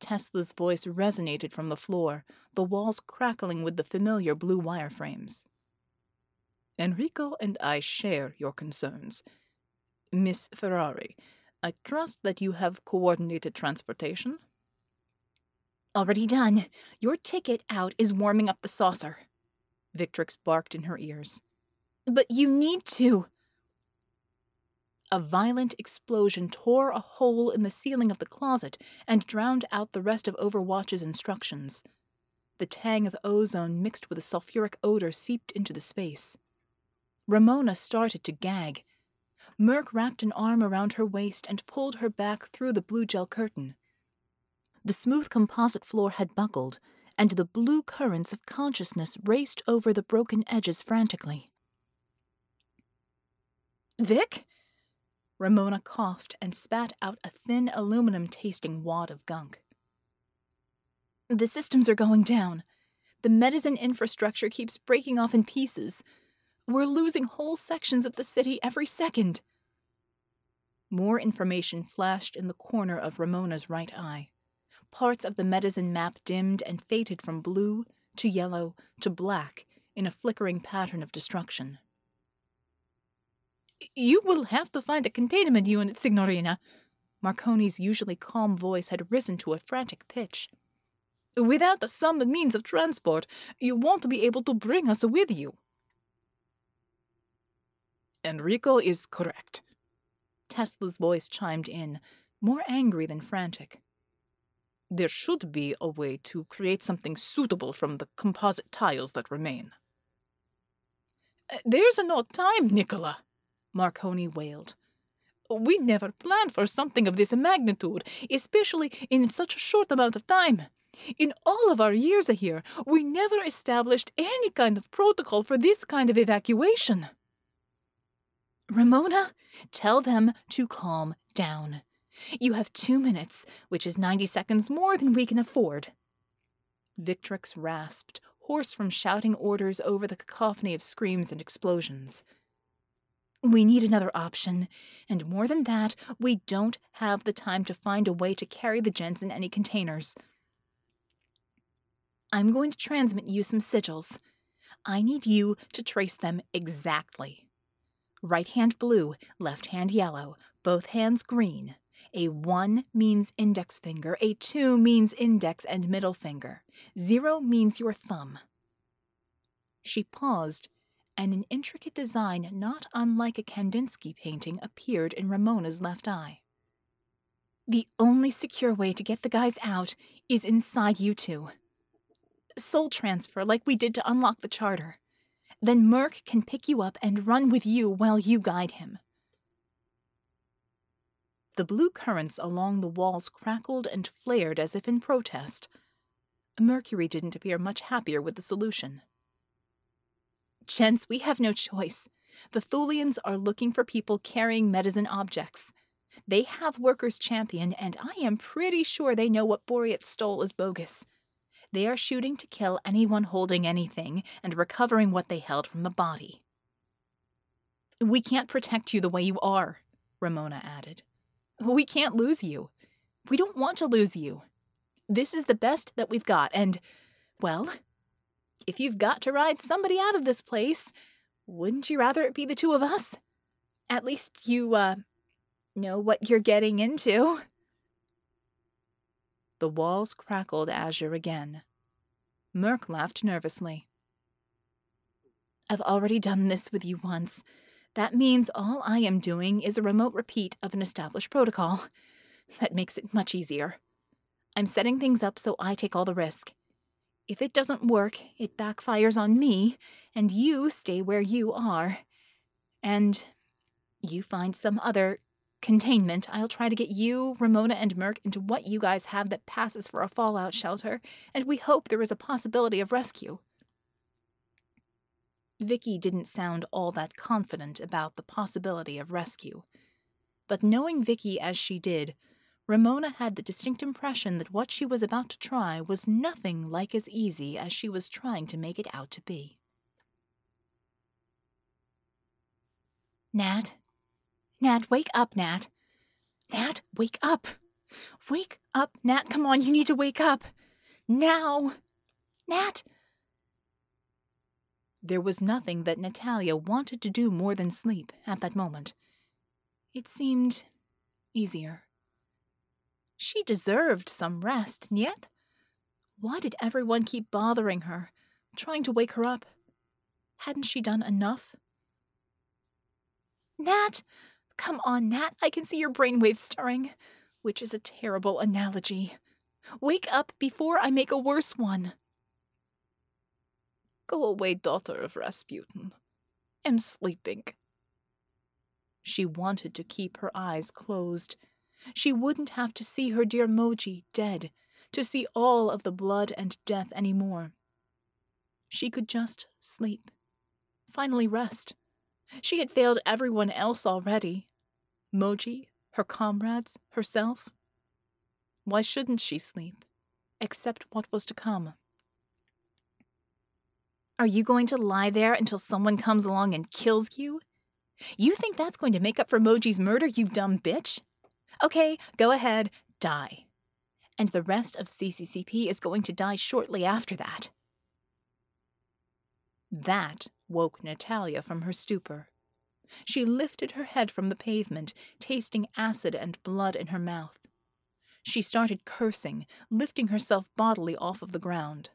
Speaker 1: Tesla's voice resonated from the floor, the walls crackling with the familiar blue wireframes.
Speaker 4: Enrico and I share your concerns. Miss Ferrari, I trust that you have coordinated transportation?
Speaker 2: Already done. Your ticket out is warming up the saucer.
Speaker 1: Victrix barked in her ears.
Speaker 2: But you need to.
Speaker 1: A violent explosion tore a hole in the ceiling of the closet and drowned out the rest of Overwatch's instructions. The tang of ozone mixed with a sulfuric odor seeped into the space. Ramona started to gag. Merc wrapped an arm around her waist and pulled her back through the blue gel curtain. The smooth composite floor had buckled, and the blue currents of consciousness raced over the broken edges frantically.
Speaker 2: Vic?
Speaker 1: Ramona coughed and spat out a thin aluminum tasting wad of gunk.
Speaker 2: The systems are going down. The Medizin infrastructure keeps breaking off in pieces. We're losing whole sections of the city every second.
Speaker 1: More information flashed in the corner of Ramona's right eye. Parts of the Medizin map dimmed and faded from blue to yellow to black in a flickering pattern of destruction.
Speaker 3: You will have to find a containment unit, Signorina.
Speaker 1: Marconi's usually calm voice had risen to a frantic pitch.
Speaker 3: Without some means of transport, you won't be able to bring us with you.
Speaker 4: Enrico is correct.
Speaker 1: Tesla's voice chimed in, more angry than frantic.
Speaker 4: There should be a way to create something suitable from the composite tiles that remain.
Speaker 3: Uh, there's no time, Nicola, Marconi wailed. We never planned for something of this magnitude, especially in such a short amount of time. In all of our years here, we never established any kind of protocol for this kind of evacuation.
Speaker 2: Ramona, tell them to calm down. You have two minutes, which is 90 seconds more than we can afford.
Speaker 1: Victrix rasped, hoarse from shouting orders over the cacophony of screams and explosions.
Speaker 2: We need another option, and more than that, we don't have the time to find a way to carry the gens in any containers. I'm going to transmit you some sigils. I need you to trace them exactly. Right hand blue, left hand yellow, both hands green. A 1 means index finger, a 2 means index and middle finger, 0 means your thumb. She paused, and an intricate design not unlike a Kandinsky painting appeared in Ramona's left eye. The only secure way to get the guys out is inside you two. Soul transfer, like we did to unlock the charter. Then Merc can pick you up and run with you while you guide him.
Speaker 1: The blue currents along the walls crackled and flared as if in protest. Mercury didn't appear much happier with the solution.
Speaker 2: Gents, we have no choice. The Thulians are looking for people carrying Medizin objects. They have Workers' Champion, and I am pretty sure they know what Boreat stole is bogus. They are shooting to kill anyone holding anything and recovering what they held from the body.
Speaker 1: We can't protect you the way you are, Ramona added. We can't lose you. We don't want to lose you. This is the best that we've got, and, well, if you've got to ride somebody out of this place, wouldn't you rather it be the two of us? At least you, uh, know what you're getting into. The walls crackled azure again. Merc laughed nervously.
Speaker 2: I've already done this with you once. That means all I am doing is a remote repeat of an established protocol. That makes it much easier. I'm setting things up so I take all the risk. If it doesn't work, it backfires on me, and you stay where you are. And you find some other containment. I'll try to get you, Ramona, and Merc into what you guys have that passes for a fallout shelter, and we hope there is a possibility of rescue. Vicky didn't sound all that confident about the possibility of rescue. But knowing Vicky as she did, Ramona had the distinct impression that what she was about to try was nothing like as easy as she was trying to make it out to be. Nat? Nat, wake up, Nat. Nat, wake up. Wake up, Nat. Come on, you need to wake up. Now. Nat, there was nothing that Natalia wanted to do more than sleep at that moment. It seemed easier. She deserved some rest, yet why did everyone keep bothering her, trying to wake her up? Hadn't she done enough? Nat! Come on, Nat, I can see your brainwaves stirring, which is a terrible analogy. Wake up before I make a worse one.
Speaker 4: Go away, daughter of Rasputin. I'm sleeping.
Speaker 1: She wanted to keep her eyes closed. She wouldn't have to see her dear Moji dead, to see all of the blood and death any more. She could just sleep, finally rest. She had failed everyone else already Moji, her comrades, herself. Why shouldn't she sleep, except what was to come? Are you going to lie there until someone comes along and kills you? You think that's going to make up for Moji's murder, you dumb bitch? Okay, go ahead, die. And the rest of CCCP is going to die shortly after that. That woke Natalia from her stupor. She lifted her head from the pavement, tasting acid and blood in her mouth. She started cursing, lifting herself bodily off of the ground.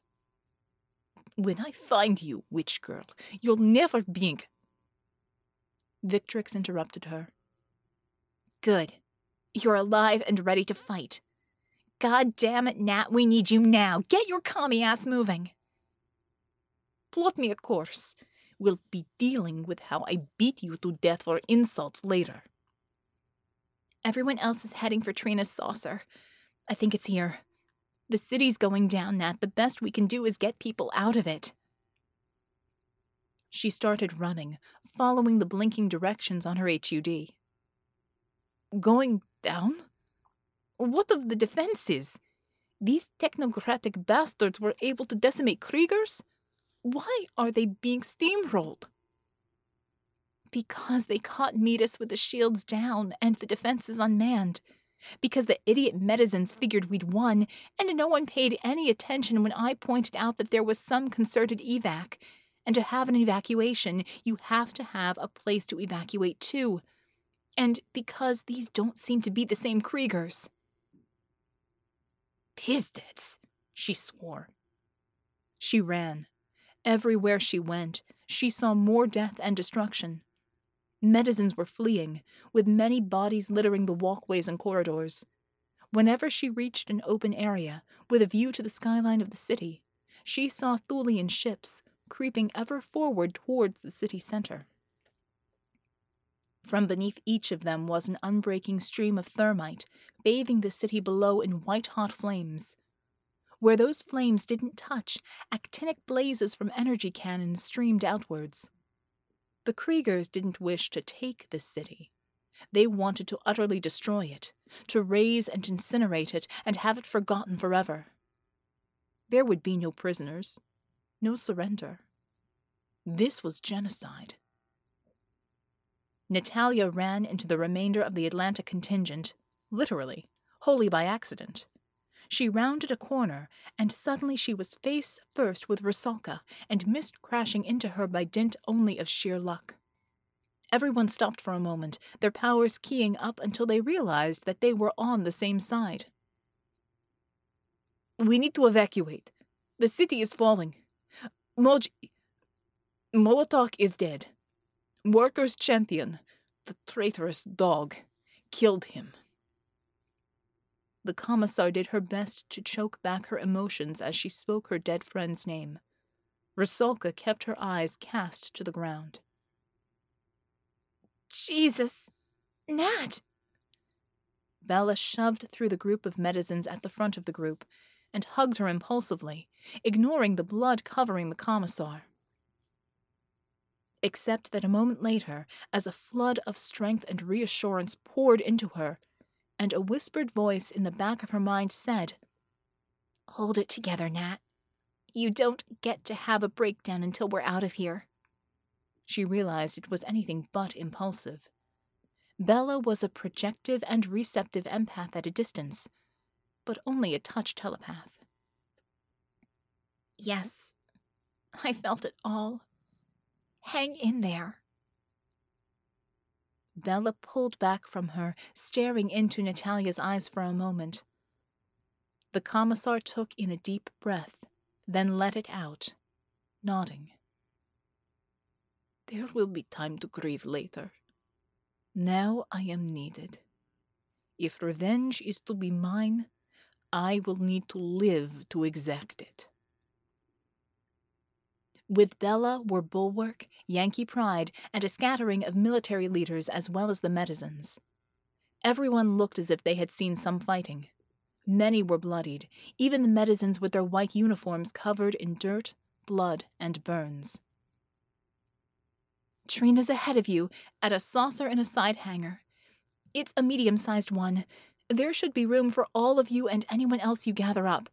Speaker 1: When I find you, witch girl, you'll never blink. Victrix interrupted her. Good. You're alive and ready to fight. God damn it, Nat, we need you now. Get your commie ass moving. Plot me a course. We'll be dealing with how I beat you to death for insults later. Everyone else is heading for Trina's saucer. I think it's here. The city's going down, Nat. The best we can do is get people out of it. She started running, following the blinking directions on her HUD. Going down? What of the defenses? These technocratic bastards were able to decimate Kriegers?
Speaker 3: Why are they being steamrolled?
Speaker 2: Because they caught Metis with the shields down and the defenses unmanned. Because the idiot medizins figured we'd won, and no one paid any attention when I pointed out that there was some concerted evac. And to have an evacuation, you have to have a place to evacuate to. And because these don't seem to be the same Kriegers.
Speaker 3: Pizdets, she swore.
Speaker 1: She ran. Everywhere she went, she saw more death and destruction. Medizins were fleeing, with many bodies littering the walkways and corridors. Whenever she reached an open area, with a view to the skyline of the city, she saw Thulian ships creeping ever forward towards the city center. From beneath each of them was an unbreaking stream of thermite, bathing the city below in white hot flames. Where those flames didn't touch, actinic blazes from energy cannons streamed outwards. The Kriegers didn't wish to take the city. They wanted to utterly destroy it, to raze and incinerate it, and have it forgotten forever. There would be no prisoners, no surrender. This was genocide. Natalia ran into the remainder of the Atlanta contingent, literally, wholly by accident. She rounded a corner, and suddenly she was face first with Rusalka and missed crashing into her by dint only of sheer luck. Everyone stopped for a moment, their powers keying up until they realized that they were on the same side.
Speaker 3: We need to evacuate. The city is falling. Moj. Molotok is dead. Workers' champion, the traitorous dog, killed him.
Speaker 1: The commissar did her best to choke back her emotions as she spoke her dead friend's name. Rusalka kept her eyes cast to the ground.
Speaker 2: Jesus! Nat!
Speaker 1: Bella shoved through the group of medizins at the front of the group and hugged her impulsively, ignoring the blood covering the commissar. Except that a moment later, as a flood of strength and reassurance poured into her, and a whispered voice in the back of her mind said,
Speaker 2: Hold it together, Nat. You don't get to have a breakdown until we're out of here.
Speaker 1: She realized it was anything but impulsive. Bella was a projective and receptive empath at a distance, but only a touch telepath.
Speaker 2: Yes, I felt it all. Hang in there.
Speaker 1: Bella pulled back from her, staring into Natalia's eyes for a moment. The commissar took in a deep breath, then let it out, nodding.
Speaker 3: There will be time to grieve later.
Speaker 1: Now I am needed. If revenge is to be mine, I will need to live to exact it. With Bella were Bulwark, Yankee Pride, and a scattering of military leaders as well as the medizins. Everyone looked as if they had seen some fighting. Many were bloodied, even the medizins with their white uniforms covered in dirt, blood, and burns.
Speaker 2: Trina's ahead of you, at a saucer in a side hanger. It's a medium sized one. There should be room for all of you and anyone else you gather up.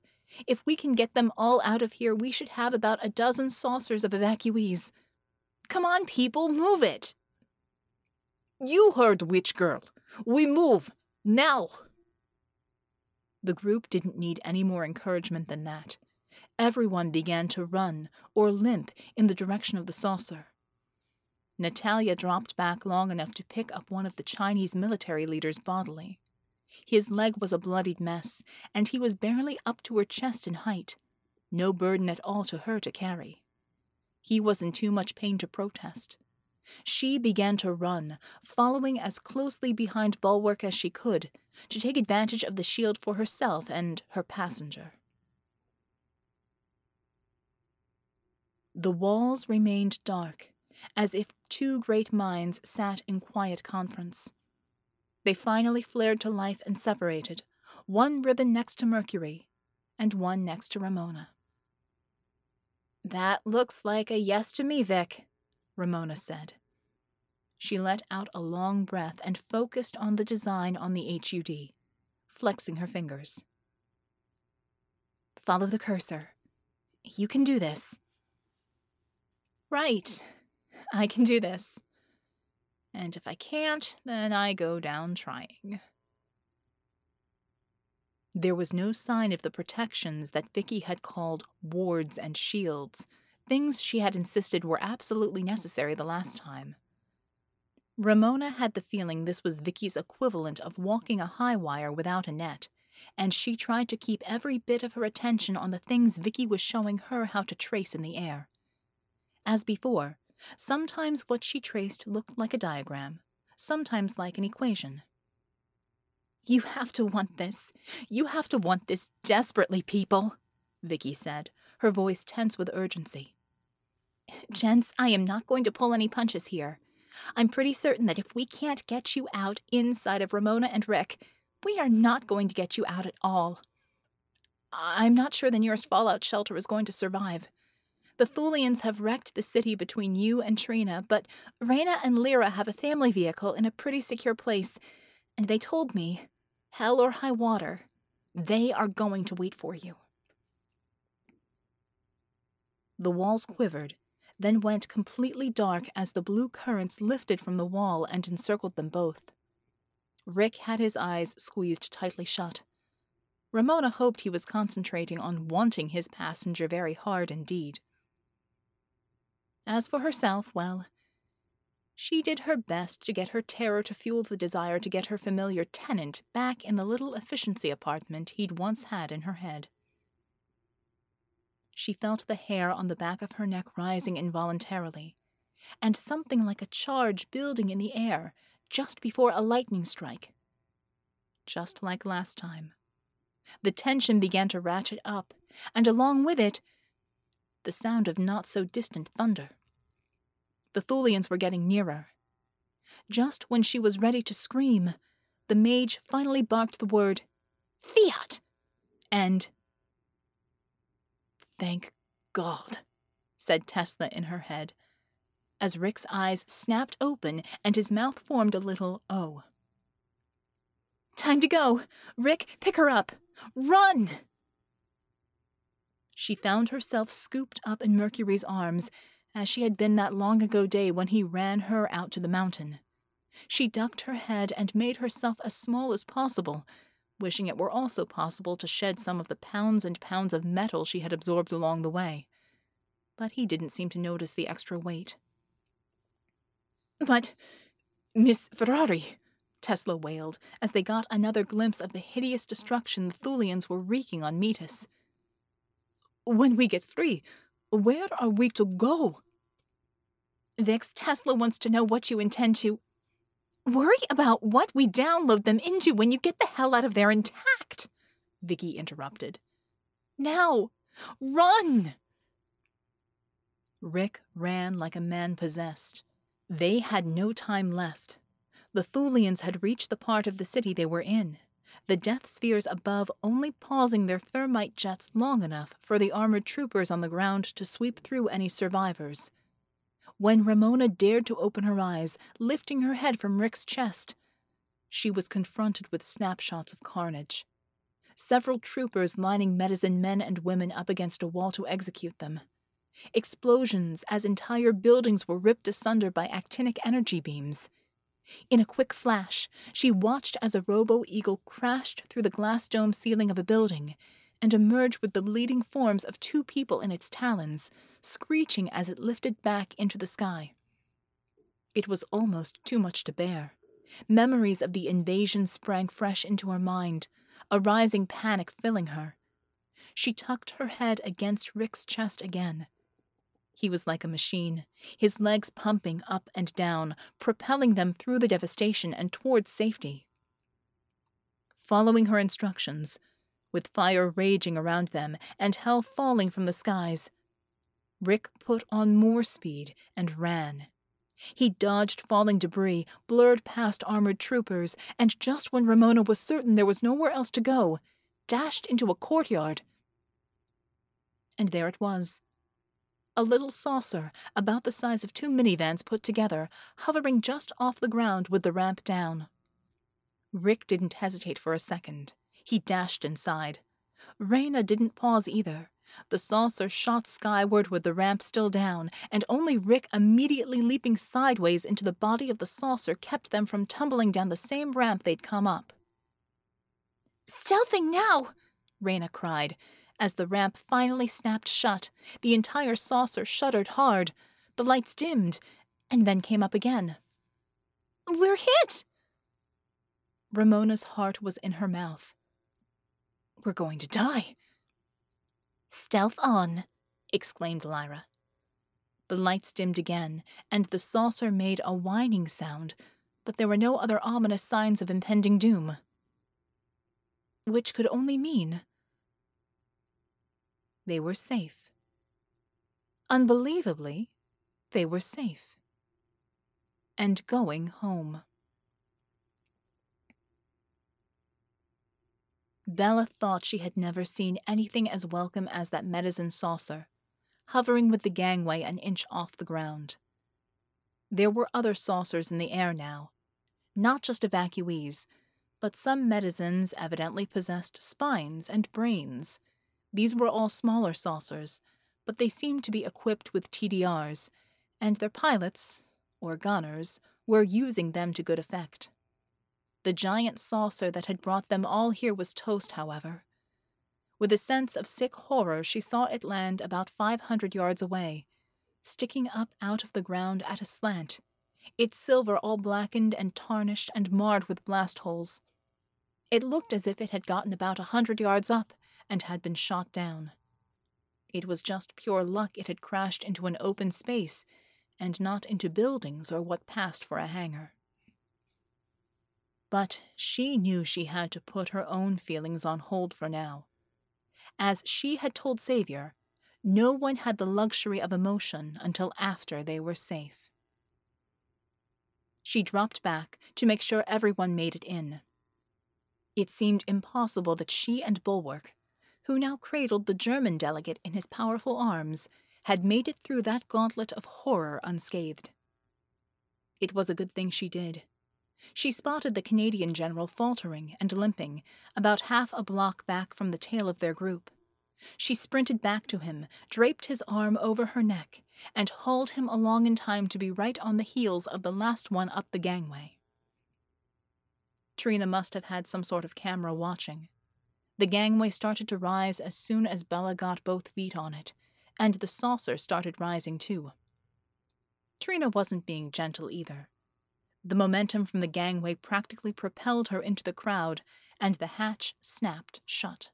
Speaker 2: If we can get them all out of here, we should have about a dozen saucers of evacuees. Come on, people, move it!
Speaker 3: You heard, witch girl. We move. Now!
Speaker 1: The group didn't need any more encouragement than that. Everyone began to run or limp in the direction of the saucer. Natalia dropped back long enough to pick up one of the Chinese military leaders bodily. His leg was a bloodied mess, and he was barely up to her chest in height, no burden at all to her to carry. He was in too much pain to protest. She began to run, following as closely behind Bulwark as she could, to take advantage of the shield for herself and her passenger. The walls remained dark, as if two great minds sat in quiet conference. They finally flared to life and separated, one ribbon next to Mercury, and one next to Ramona.
Speaker 2: That looks like a yes to me, Vic,
Speaker 1: Ramona said. She let out a long breath and focused on the design on the HUD, flexing her fingers.
Speaker 2: Follow the cursor. You can do this.
Speaker 1: Right. I can do this. And if I can't, then I go down trying. There was no sign of the protections that Vicky had called wards and shields, things she had insisted were absolutely necessary the last time. Ramona had the feeling this was Vicky's equivalent of walking a high wire without a net, and she tried to keep every bit of her attention on the things Vicky was showing her how to trace in the air. As before, sometimes what she traced looked like a diagram, sometimes like an equation. You have to want this. You have to want this desperately, people, Vicky said, her voice tense with urgency. Gents, I am not going to pull any punches here. I'm pretty certain that if we can't get you out inside of Ramona and Rick, we are not going to get you out at all. I'm not sure the nearest fallout shelter is going to survive. The Thulians have wrecked the city between you and Trina, but Reyna and Lyra have a family vehicle in a pretty secure place, and they told me, hell or high water, they are going to wait for you. The walls quivered, then went completely dark as the blue currents lifted from the wall and encircled them both. Rick had his eyes squeezed tightly shut. Ramona hoped he was concentrating on wanting his passenger very hard indeed. As for herself, well, she did her best to get her terror to fuel the desire to get her familiar tenant back in the little efficiency apartment he'd once had in her head. She felt the hair on the back of her neck rising involuntarily, and something like a charge building in the air just before a lightning strike. Just like last time. The tension began to ratchet up, and along with it, the sound of not so distant thunder. The Thulians were getting nearer. Just when she was ready to scream, the mage finally barked the word, Fiat! And. Thank God, said Tesla in her head, as Rick's eyes snapped open and his mouth formed a little O. Time to go! Rick, pick her up! Run! She found herself scooped up in Mercury's arms as she had been that long ago day when he ran her out to the mountain. She ducked her head and made herself as small as possible, wishing it were also possible to shed some of the pounds and pounds of metal she had absorbed along the way. But he didn't seem to notice the extra weight. But, Miss Ferrari, Tesla wailed as they got another glimpse of the hideous destruction the Thulians were wreaking on Metis. When we get free, where are we to go? Vix, Tesla wants to know what you intend to. Worry about what we download them into when you get the hell out of there intact, Vicky interrupted. Now, run! Rick ran like a man possessed. They had no time left. The Thulians had reached the part of the city they were in, the death spheres above only pausing their thermite jets long enough for the armored troopers on the ground to sweep through any survivors. When Ramona dared to open her eyes, lifting her head from Rick's chest, she was confronted with snapshots of carnage. Several troopers lining Medizin men and women up against a wall to execute them. Explosions as entire buildings were ripped asunder by actinic energy beams in a quick flash, she watched as a robo eagle crashed through the glass dome ceiling of a building and emerged with the bleeding forms of two people in its talons, screeching as it lifted back into the sky. It was almost too much to bear. Memories of the invasion sprang fresh into her mind, a rising panic filling her. She tucked her head against Rick's chest again he was like a machine, his legs pumping up and down, propelling them through the devastation and towards safety. Following her instructions, with fire raging around them and hell falling from the skies, Rick put on more speed and ran. He dodged falling debris, blurred past armored troopers, and just when Ramona was certain there was nowhere else to go, dashed into a courtyard. And there it was a little saucer about the size of two minivans put together, hovering just off the ground with the ramp down. Rick didn't hesitate for a second. He dashed inside. Reyna didn't pause either. The saucer shot skyward with the ramp still down, and only Rick immediately leaping sideways into the body of the saucer kept them from tumbling down the same ramp they'd come up.
Speaker 2: Stealthing now!
Speaker 1: Reyna cried. As the ramp finally snapped shut, the entire saucer shuddered hard. The lights dimmed, and then came up again.
Speaker 2: We're hit!
Speaker 1: Ramona's heart was in her mouth. We're going to die.
Speaker 2: Stealth on, exclaimed
Speaker 1: Lyra. The lights dimmed again, and the saucer made a whining sound, but there were no other ominous signs of impending doom. Which could only mean they were safe. Unbelievably, they were safe. And going home. Bella thought she had never seen anything as welcome as that Medizin saucer, hovering with the gangway an inch off the ground. There were other saucers in the air now, not just evacuees, but some Medizins evidently possessed spines and brains. These were all smaller saucers, but they seemed to be equipped with TDRs, and their pilots, or gunners, were using them to good effect. The giant saucer that had brought them all here was toast, however. With a sense of sick horror, she saw it land about 500 yards away, sticking up out of the ground at a slant, its silver all blackened and tarnished and marred with blast holes. It looked as if it had gotten about a hundred yards up and had been shot down. It was just pure luck it had crashed into an open space and not into buildings or what passed for a hangar. But she knew she had to put her own feelings on hold for now. As she had told Xavier, no one had the luxury of emotion until after they were safe. She dropped back to make sure everyone made it in. It seemed impossible that she and Bulwark, who now cradled the German delegate in his powerful arms, had made it through that gauntlet of horror unscathed. It was a good thing she did. She spotted the Canadian general faltering and limping, about half a block back from the tail of their group. She sprinted back to him, draped his arm over her neck, and hauled him along in time to be right on the heels of the last one up the gangway. Trina must have had some sort of camera watching. The gangway started to rise as soon as Bella got both feet on it, and the saucer started rising too. Trina wasn't being gentle either. The momentum from the gangway practically propelled her into the crowd, and the hatch snapped shut.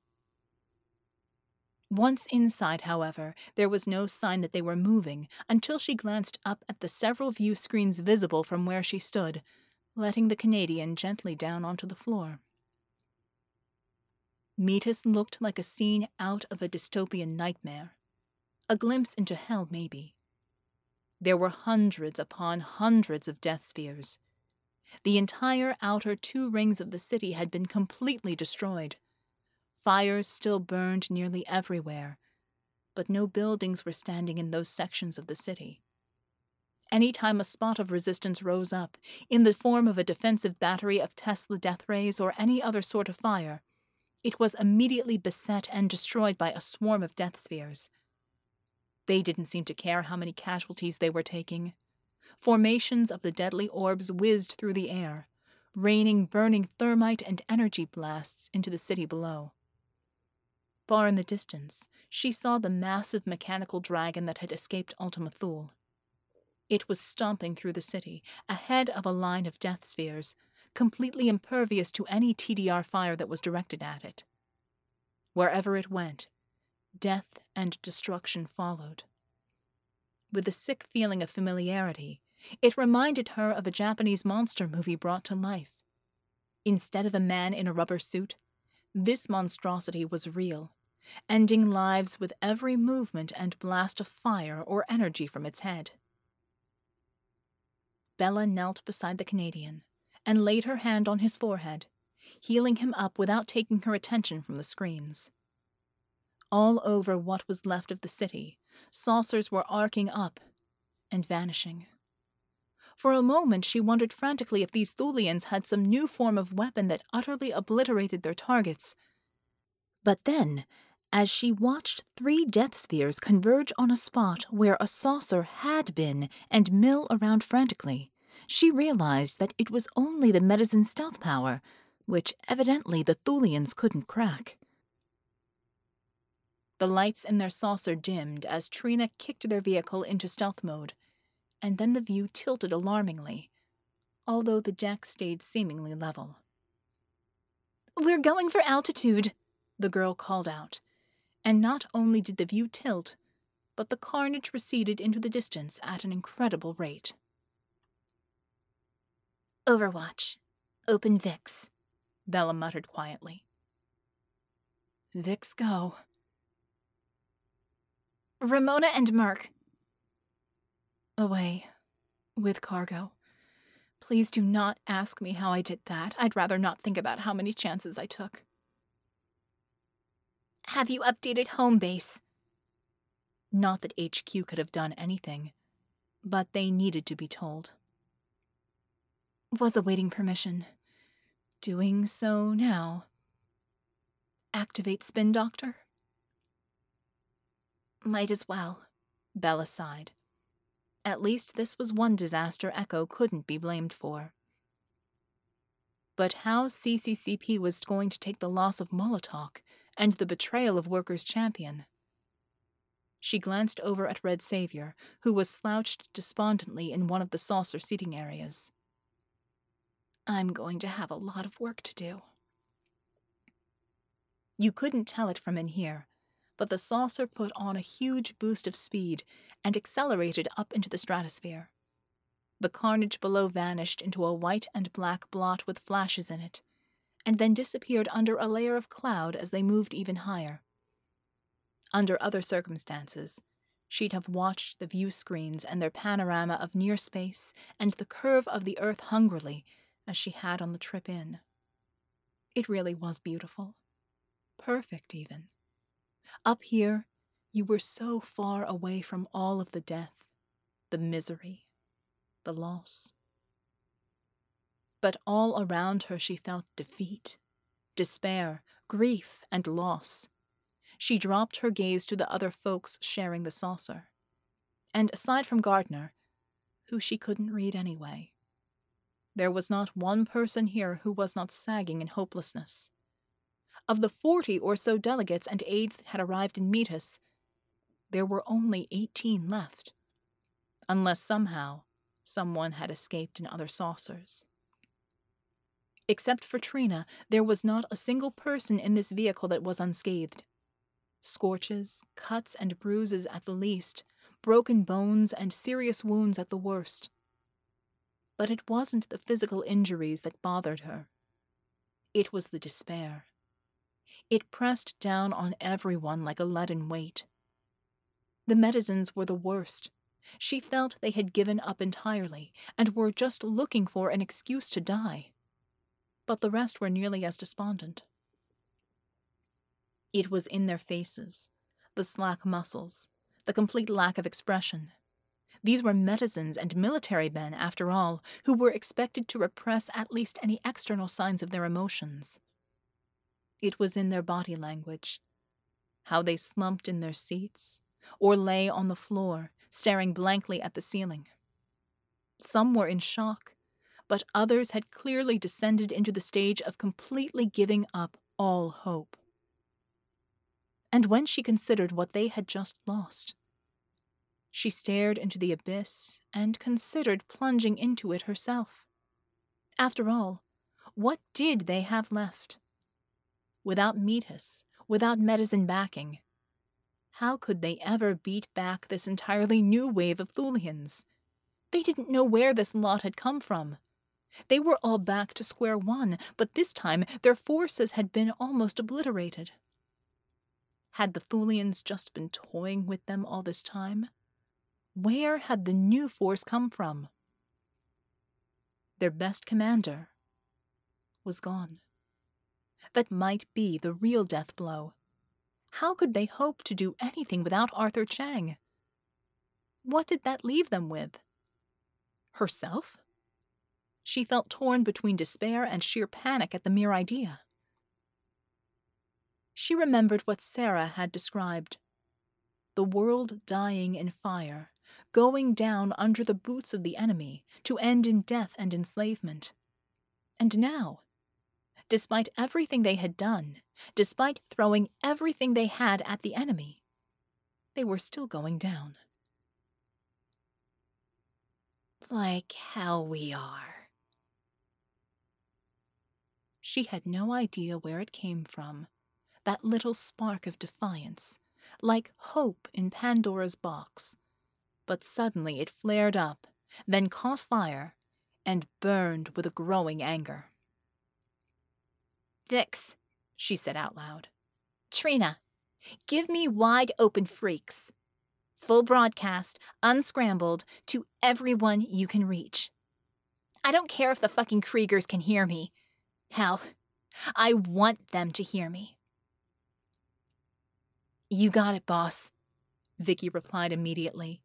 Speaker 1: Once inside, however, there was no sign that they were moving until she glanced up at the several view screens visible from where she stood, letting the Canadian gently down onto the floor. Metis looked like a scene out of a dystopian nightmare. A glimpse into hell, maybe. There were hundreds upon hundreds of death spheres. The entire outer two rings of the city had been completely destroyed. Fires still burned nearly everywhere, but no buildings were standing in those sections of the city. Any time a spot of resistance rose up, in the form of a defensive battery of Tesla death rays or any other sort of fire, it was immediately beset and destroyed by a swarm of death spheres. They didn't seem to care how many casualties they were taking. Formations of the deadly orbs whizzed through the air, raining burning thermite and energy blasts into the city below. Far in the distance, she saw the massive mechanical dragon that had escaped Ultima Thule. It was stomping through the city, ahead of a line of death spheres, completely impervious to any TDR fire that was directed at it. Wherever it went, death and destruction followed. With a sick feeling of familiarity, it reminded her of a Japanese monster movie brought to life. Instead of a man in a rubber suit, this monstrosity was real, ending lives with every movement and blast of fire or energy from its head. Bella knelt beside the Canadian and laid her hand on his forehead, healing him up without taking her attention from the screens. All over what was left of the city, saucers were arcing up and vanishing. For a moment, she wondered frantically if these Thulians had some new form of weapon that utterly obliterated their targets. But then, as she watched three death spheres converge on a spot where a saucer had been and mill around frantically. She realized that it was only the Medizin's stealth power, which evidently the Thulians couldn't crack.
Speaker 2: The lights in their saucer dimmed as Trina kicked their vehicle into stealth mode, and then the view tilted alarmingly, although the deck stayed seemingly level.
Speaker 1: We're going for altitude,
Speaker 2: the girl called out, and not only did the view tilt, but the carnage receded into the distance at an incredible rate.
Speaker 1: Overwatch. Open Vix,
Speaker 2: Bella muttered quietly.
Speaker 3: Vix go.
Speaker 1: Ramona and Merc.
Speaker 3: Away. With cargo. Please do not ask me how I did that. I'd rather not think about how many chances I took.
Speaker 1: Have you updated home base?
Speaker 2: Not that HQ could have done anything, but they needed to be told.
Speaker 3: Was awaiting permission. Doing so now. Activate Spin Doctor?
Speaker 1: Might as well,
Speaker 2: Bella sighed. At least this was one disaster Echo couldn't be blamed for. But how CCCP was going to take the loss of Molotok and the betrayal of Workers' Champion? She glanced over at Red Savior, who was slouched despondently in one of the saucer seating areas.
Speaker 3: I'm going to have a lot of work to do.
Speaker 2: You couldn't tell it from in here, but the saucer put on a huge boost of speed and accelerated up into the stratosphere. The carnage below vanished into a white and black blot with flashes in it, and then disappeared under a layer of cloud as they moved even higher. Under other circumstances, she'd have watched the view screens and their panorama of near space and the curve of the earth hungrily as she had on the trip in. It really was beautiful. Perfect, even. Up here, you were so far away from all of the death, the misery, the loss. But all around her she felt defeat, despair, grief, and loss. She dropped her gaze to the other folks sharing the saucer. And aside from Gardner, who she couldn't read anyway, there was not one person here who was not sagging in hopelessness. Of the forty or so delegates and aides that had arrived in Metis, there were only eighteen left. Unless somehow someone had escaped in other saucers. Except for Trina, there was not a single person in this vehicle that was unscathed. Scorches, cuts, and bruises at the least, broken bones, and serious wounds at the worst. But it wasn't the physical injuries that bothered her. It was the despair. It pressed down on everyone like a leaden weight. The Medizins were the worst. She felt they had given up entirely and were just looking for an excuse to die. But the rest were nearly as despondent. It was in their faces, the slack muscles, the complete lack of expression. These were Medizins and military men, after all, who were expected to repress at least any external signs of their emotions. It was in their body language. How they slumped in their seats, or lay on the floor, staring blankly at the ceiling. Some were in shock, but others had clearly descended into the stage of completely giving up all hope. And when she considered what they had just lost, she stared into the abyss and considered plunging into it herself. After all, what did they have left? without Metis, without Medizin backing. How could they ever beat back this entirely new wave of Thulians? They didn't know where this lot had come from. They were all back to square one, but this time their forces had been almost obliterated. Had the Thulians just been toying with them all this time? Where had the new force come from? Their best commander was gone that might be the real death blow. How could they hope to do anything without Arthur Chang? What did that leave them with? Herself? She felt torn between despair and sheer panic at the mere idea.
Speaker 1: She remembered what Sarah had described the world dying in fire, going down under the boots of the enemy to end in death and enslavement. And now, despite everything they had done, despite throwing everything they had at the enemy, they were still going down.
Speaker 2: Like how we are.
Speaker 1: She had no idea where it came from, that little spark of defiance, like hope in Pandora's box. But suddenly it flared up, then caught fire, and burned with a growing anger.
Speaker 2: Vix, she said out loud. Trina, give me wide open freqs. Full broadcast, unscrambled, to everyone you can reach. I don't care if the fucking Kriegers can hear me. Hell, I want them to hear me.
Speaker 1: You got it, boss, Vicky replied immediately,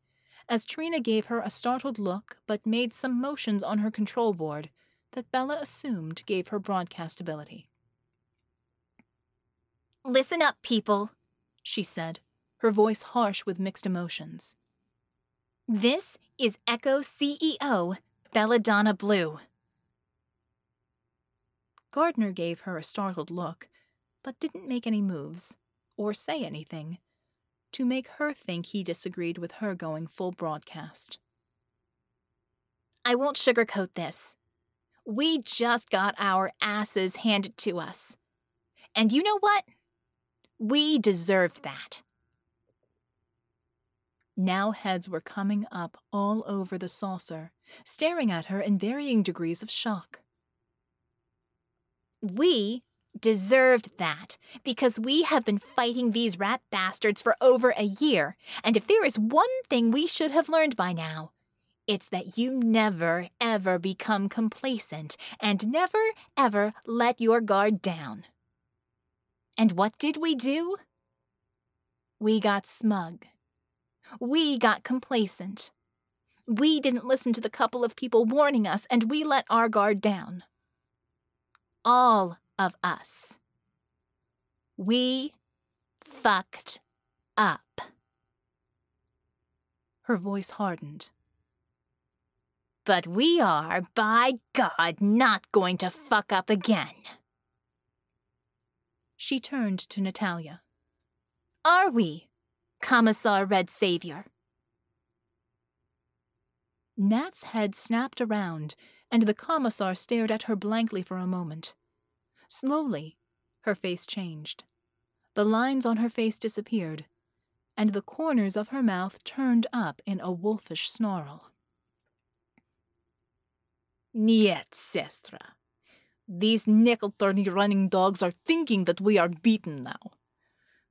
Speaker 1: as Trina gave her a startled look but made some motions on her control board that Bella assumed gave her broadcast ability.
Speaker 2: Listen up, people,
Speaker 1: she said, her voice harsh with mixed emotions.
Speaker 2: This is Echo CEO Belladonna Blue.
Speaker 1: Gardner gave her a startled look, but didn't make any moves, or say anything, to make her think he disagreed with her going full broadcast.
Speaker 2: I won't sugarcoat this. We just got our asses handed to us. And you know what? We deserved that.
Speaker 1: Now heads were coming up all over the saucer, staring at her in varying degrees of shock.
Speaker 2: We deserved that because we have been fighting these rat bastards for over a year, and if there is one thing we should have learned by now, it's that you never ever become complacent and never ever let your guard down. And what did we do? We got smug. We got complacent. We didn't listen to the couple of people warning us, and we let our guard down. All of us. We fucked up.
Speaker 1: Her voice hardened.
Speaker 2: But we are, by God, not going to fuck up again.
Speaker 1: She turned to Natalia.
Speaker 2: Are we, Commissar Red Savior?
Speaker 1: Nat's head snapped around, and the Commissar stared at her blankly for a moment. Slowly, her face changed. The lines on her face disappeared, and the corners of her mouth turned up in a wolfish snarl.
Speaker 3: Niet, Sestra. These nekulturny running dogs are thinking that we are beaten now.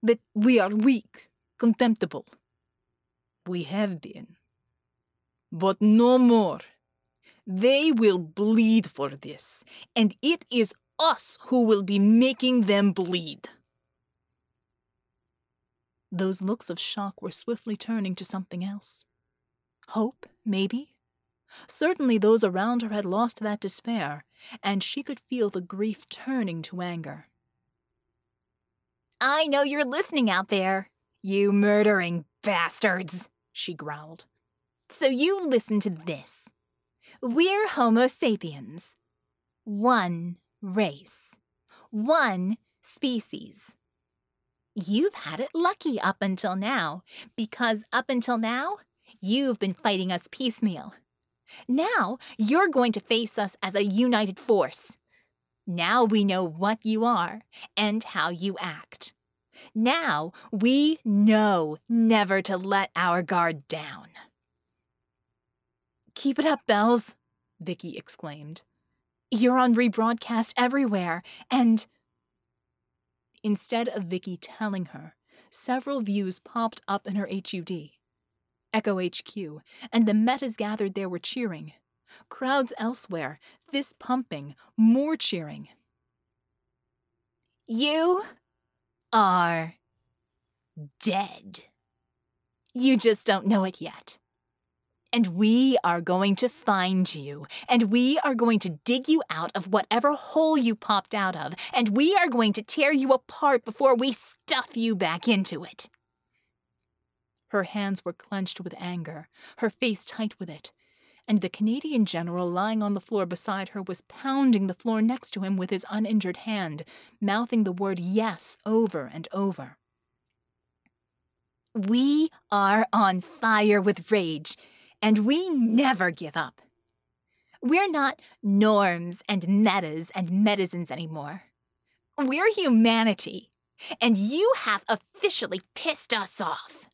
Speaker 3: That we are weak, contemptible. We have been. But no more. They will bleed for this, and it is us who will be making them bleed.
Speaker 1: Those looks of shock were swiftly turning to something else. Hope, maybe? Certainly those around her had lost that despair, and she could feel the grief turning to anger.
Speaker 2: I know you're listening out there, you murdering bastards, she growled. So you listen to this. We're Homo sapiens. One race. One species. You've had it lucky up until now, because up until now, you've been fighting us piecemeal. Now you're going to face us as a united force. Now we know what you are and how you act. Now we know never to let our guard down.
Speaker 1: Keep it up, Bells, Vicky exclaimed. You're on rebroadcast everywhere, and. Instead of Vicky telling her, several views popped up in her HUD. Echo HQ, and the metas gathered there were cheering. Crowds elsewhere, fist pumping, more cheering.
Speaker 2: You are dead. You just don't know it yet. And we are going to find you, and we are going to dig you out of whatever hole you popped out of, and we are going to tear you apart before we stuff you back into it.
Speaker 1: Her hands were clenched with anger, her face tight with it, and the Canadian general lying on the floor beside her was pounding the floor next to him with his uninjured hand, mouthing the word yes over and over.
Speaker 2: We are on fire with rage, and we never give up. We're not norms and metas and Medizins anymore. We're humanity, and you have officially pissed us off.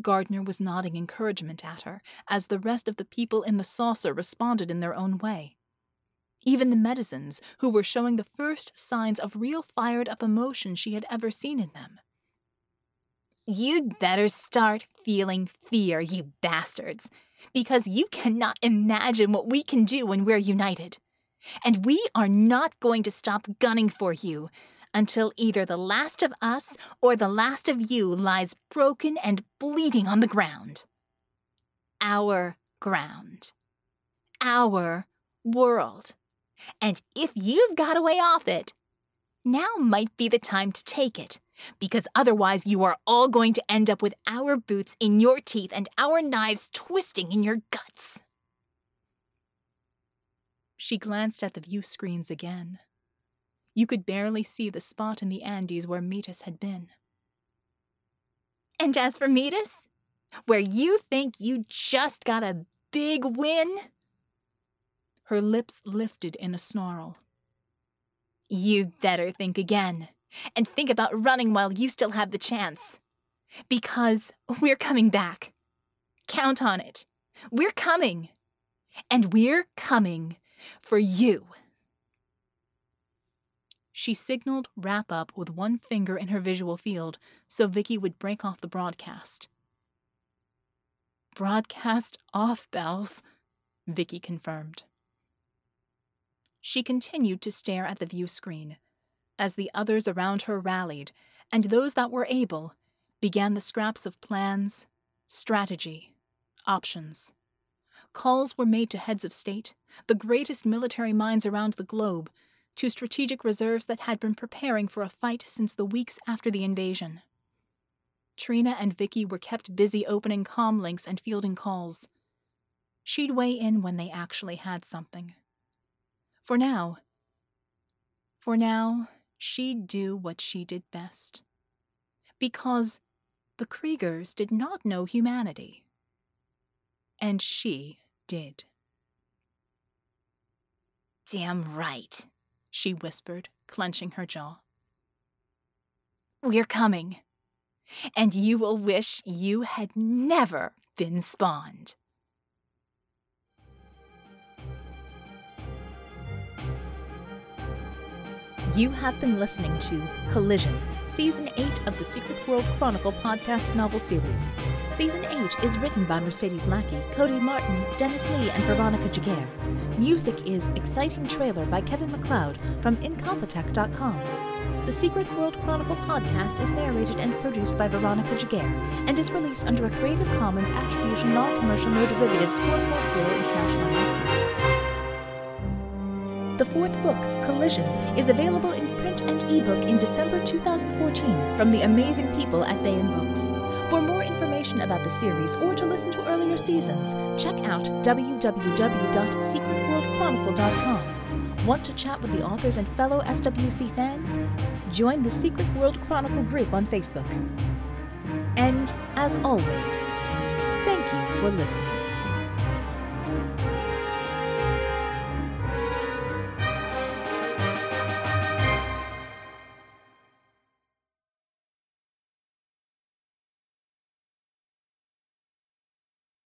Speaker 1: Gardner was nodding encouragement at her as the rest of the people in the saucer responded in their own way. Even the Medizins, who were showing the first signs of real fired up emotion she had ever seen in them.
Speaker 2: You'd better start feeling fear, you bastards, because you cannot imagine what we can do when we're united. And we are not going to stop gunning for you until either the last of us or the last of you lies broken and bleeding on the ground. Our ground. Our world. And if you've got a way off it, now might be the time to take it, because otherwise you are all going to end up with our boots in your teeth and our knives twisting in your guts.
Speaker 1: She glanced at the view screens again. You could barely see the spot in the Andes where Metis had been.
Speaker 2: And as for Metis, where you think you just got a big win?
Speaker 1: Her lips lifted in a snarl.
Speaker 2: You'd better think again, and think about running while you still have the chance. Because we're coming back. Count on it. We're coming. And we're coming for you.
Speaker 1: She signaled wrap up with one finger in her visual field so Vicky would break off the broadcast. Broadcast off, Bells, Vicky confirmed. She continued to stare at the view screen as the others around her rallied, and those that were able began the scraps of plans, strategy, options. Calls were made to heads of state, the greatest military minds around the globe, to strategic reserves that had been preparing for a fight since the weeks after the invasion. Trina and Vicky were kept busy opening com links and fielding calls. She'd weigh in when they actually had something. For now, for now, she'd do what she did best. Because the Kriegers did not know humanity. And she did.
Speaker 2: Damn right,
Speaker 1: she whispered, clenching her jaw.
Speaker 2: We're coming, and you will wish you had never been spawned.
Speaker 1: You have been listening to Collision, Season 8 of the Secret World Chronicle podcast novel series. Season 8 is written by Mercedes Lackey, Cody Martin, Dennis Lee, and Veronica Giguere. Music is Exciting Trailer by Kevin MacLeod from Incompetech.com. The Secret World Chronicle podcast is narrated and produced by Veronica Giguere and is released under a Creative Commons Attribution Non-Commercial No Derivatives 4.0 International License. The fourth book, Collision, is available in print and ebook in December 2014 from the amazing people at Baen Books. For more information about the series or to listen to earlier seasons, check out www.secretworldchronicle.com. Want to chat with the authors and fellow SWC fans? Join the Secret World Chronicle group on Facebook. And, as always, thank you for listening.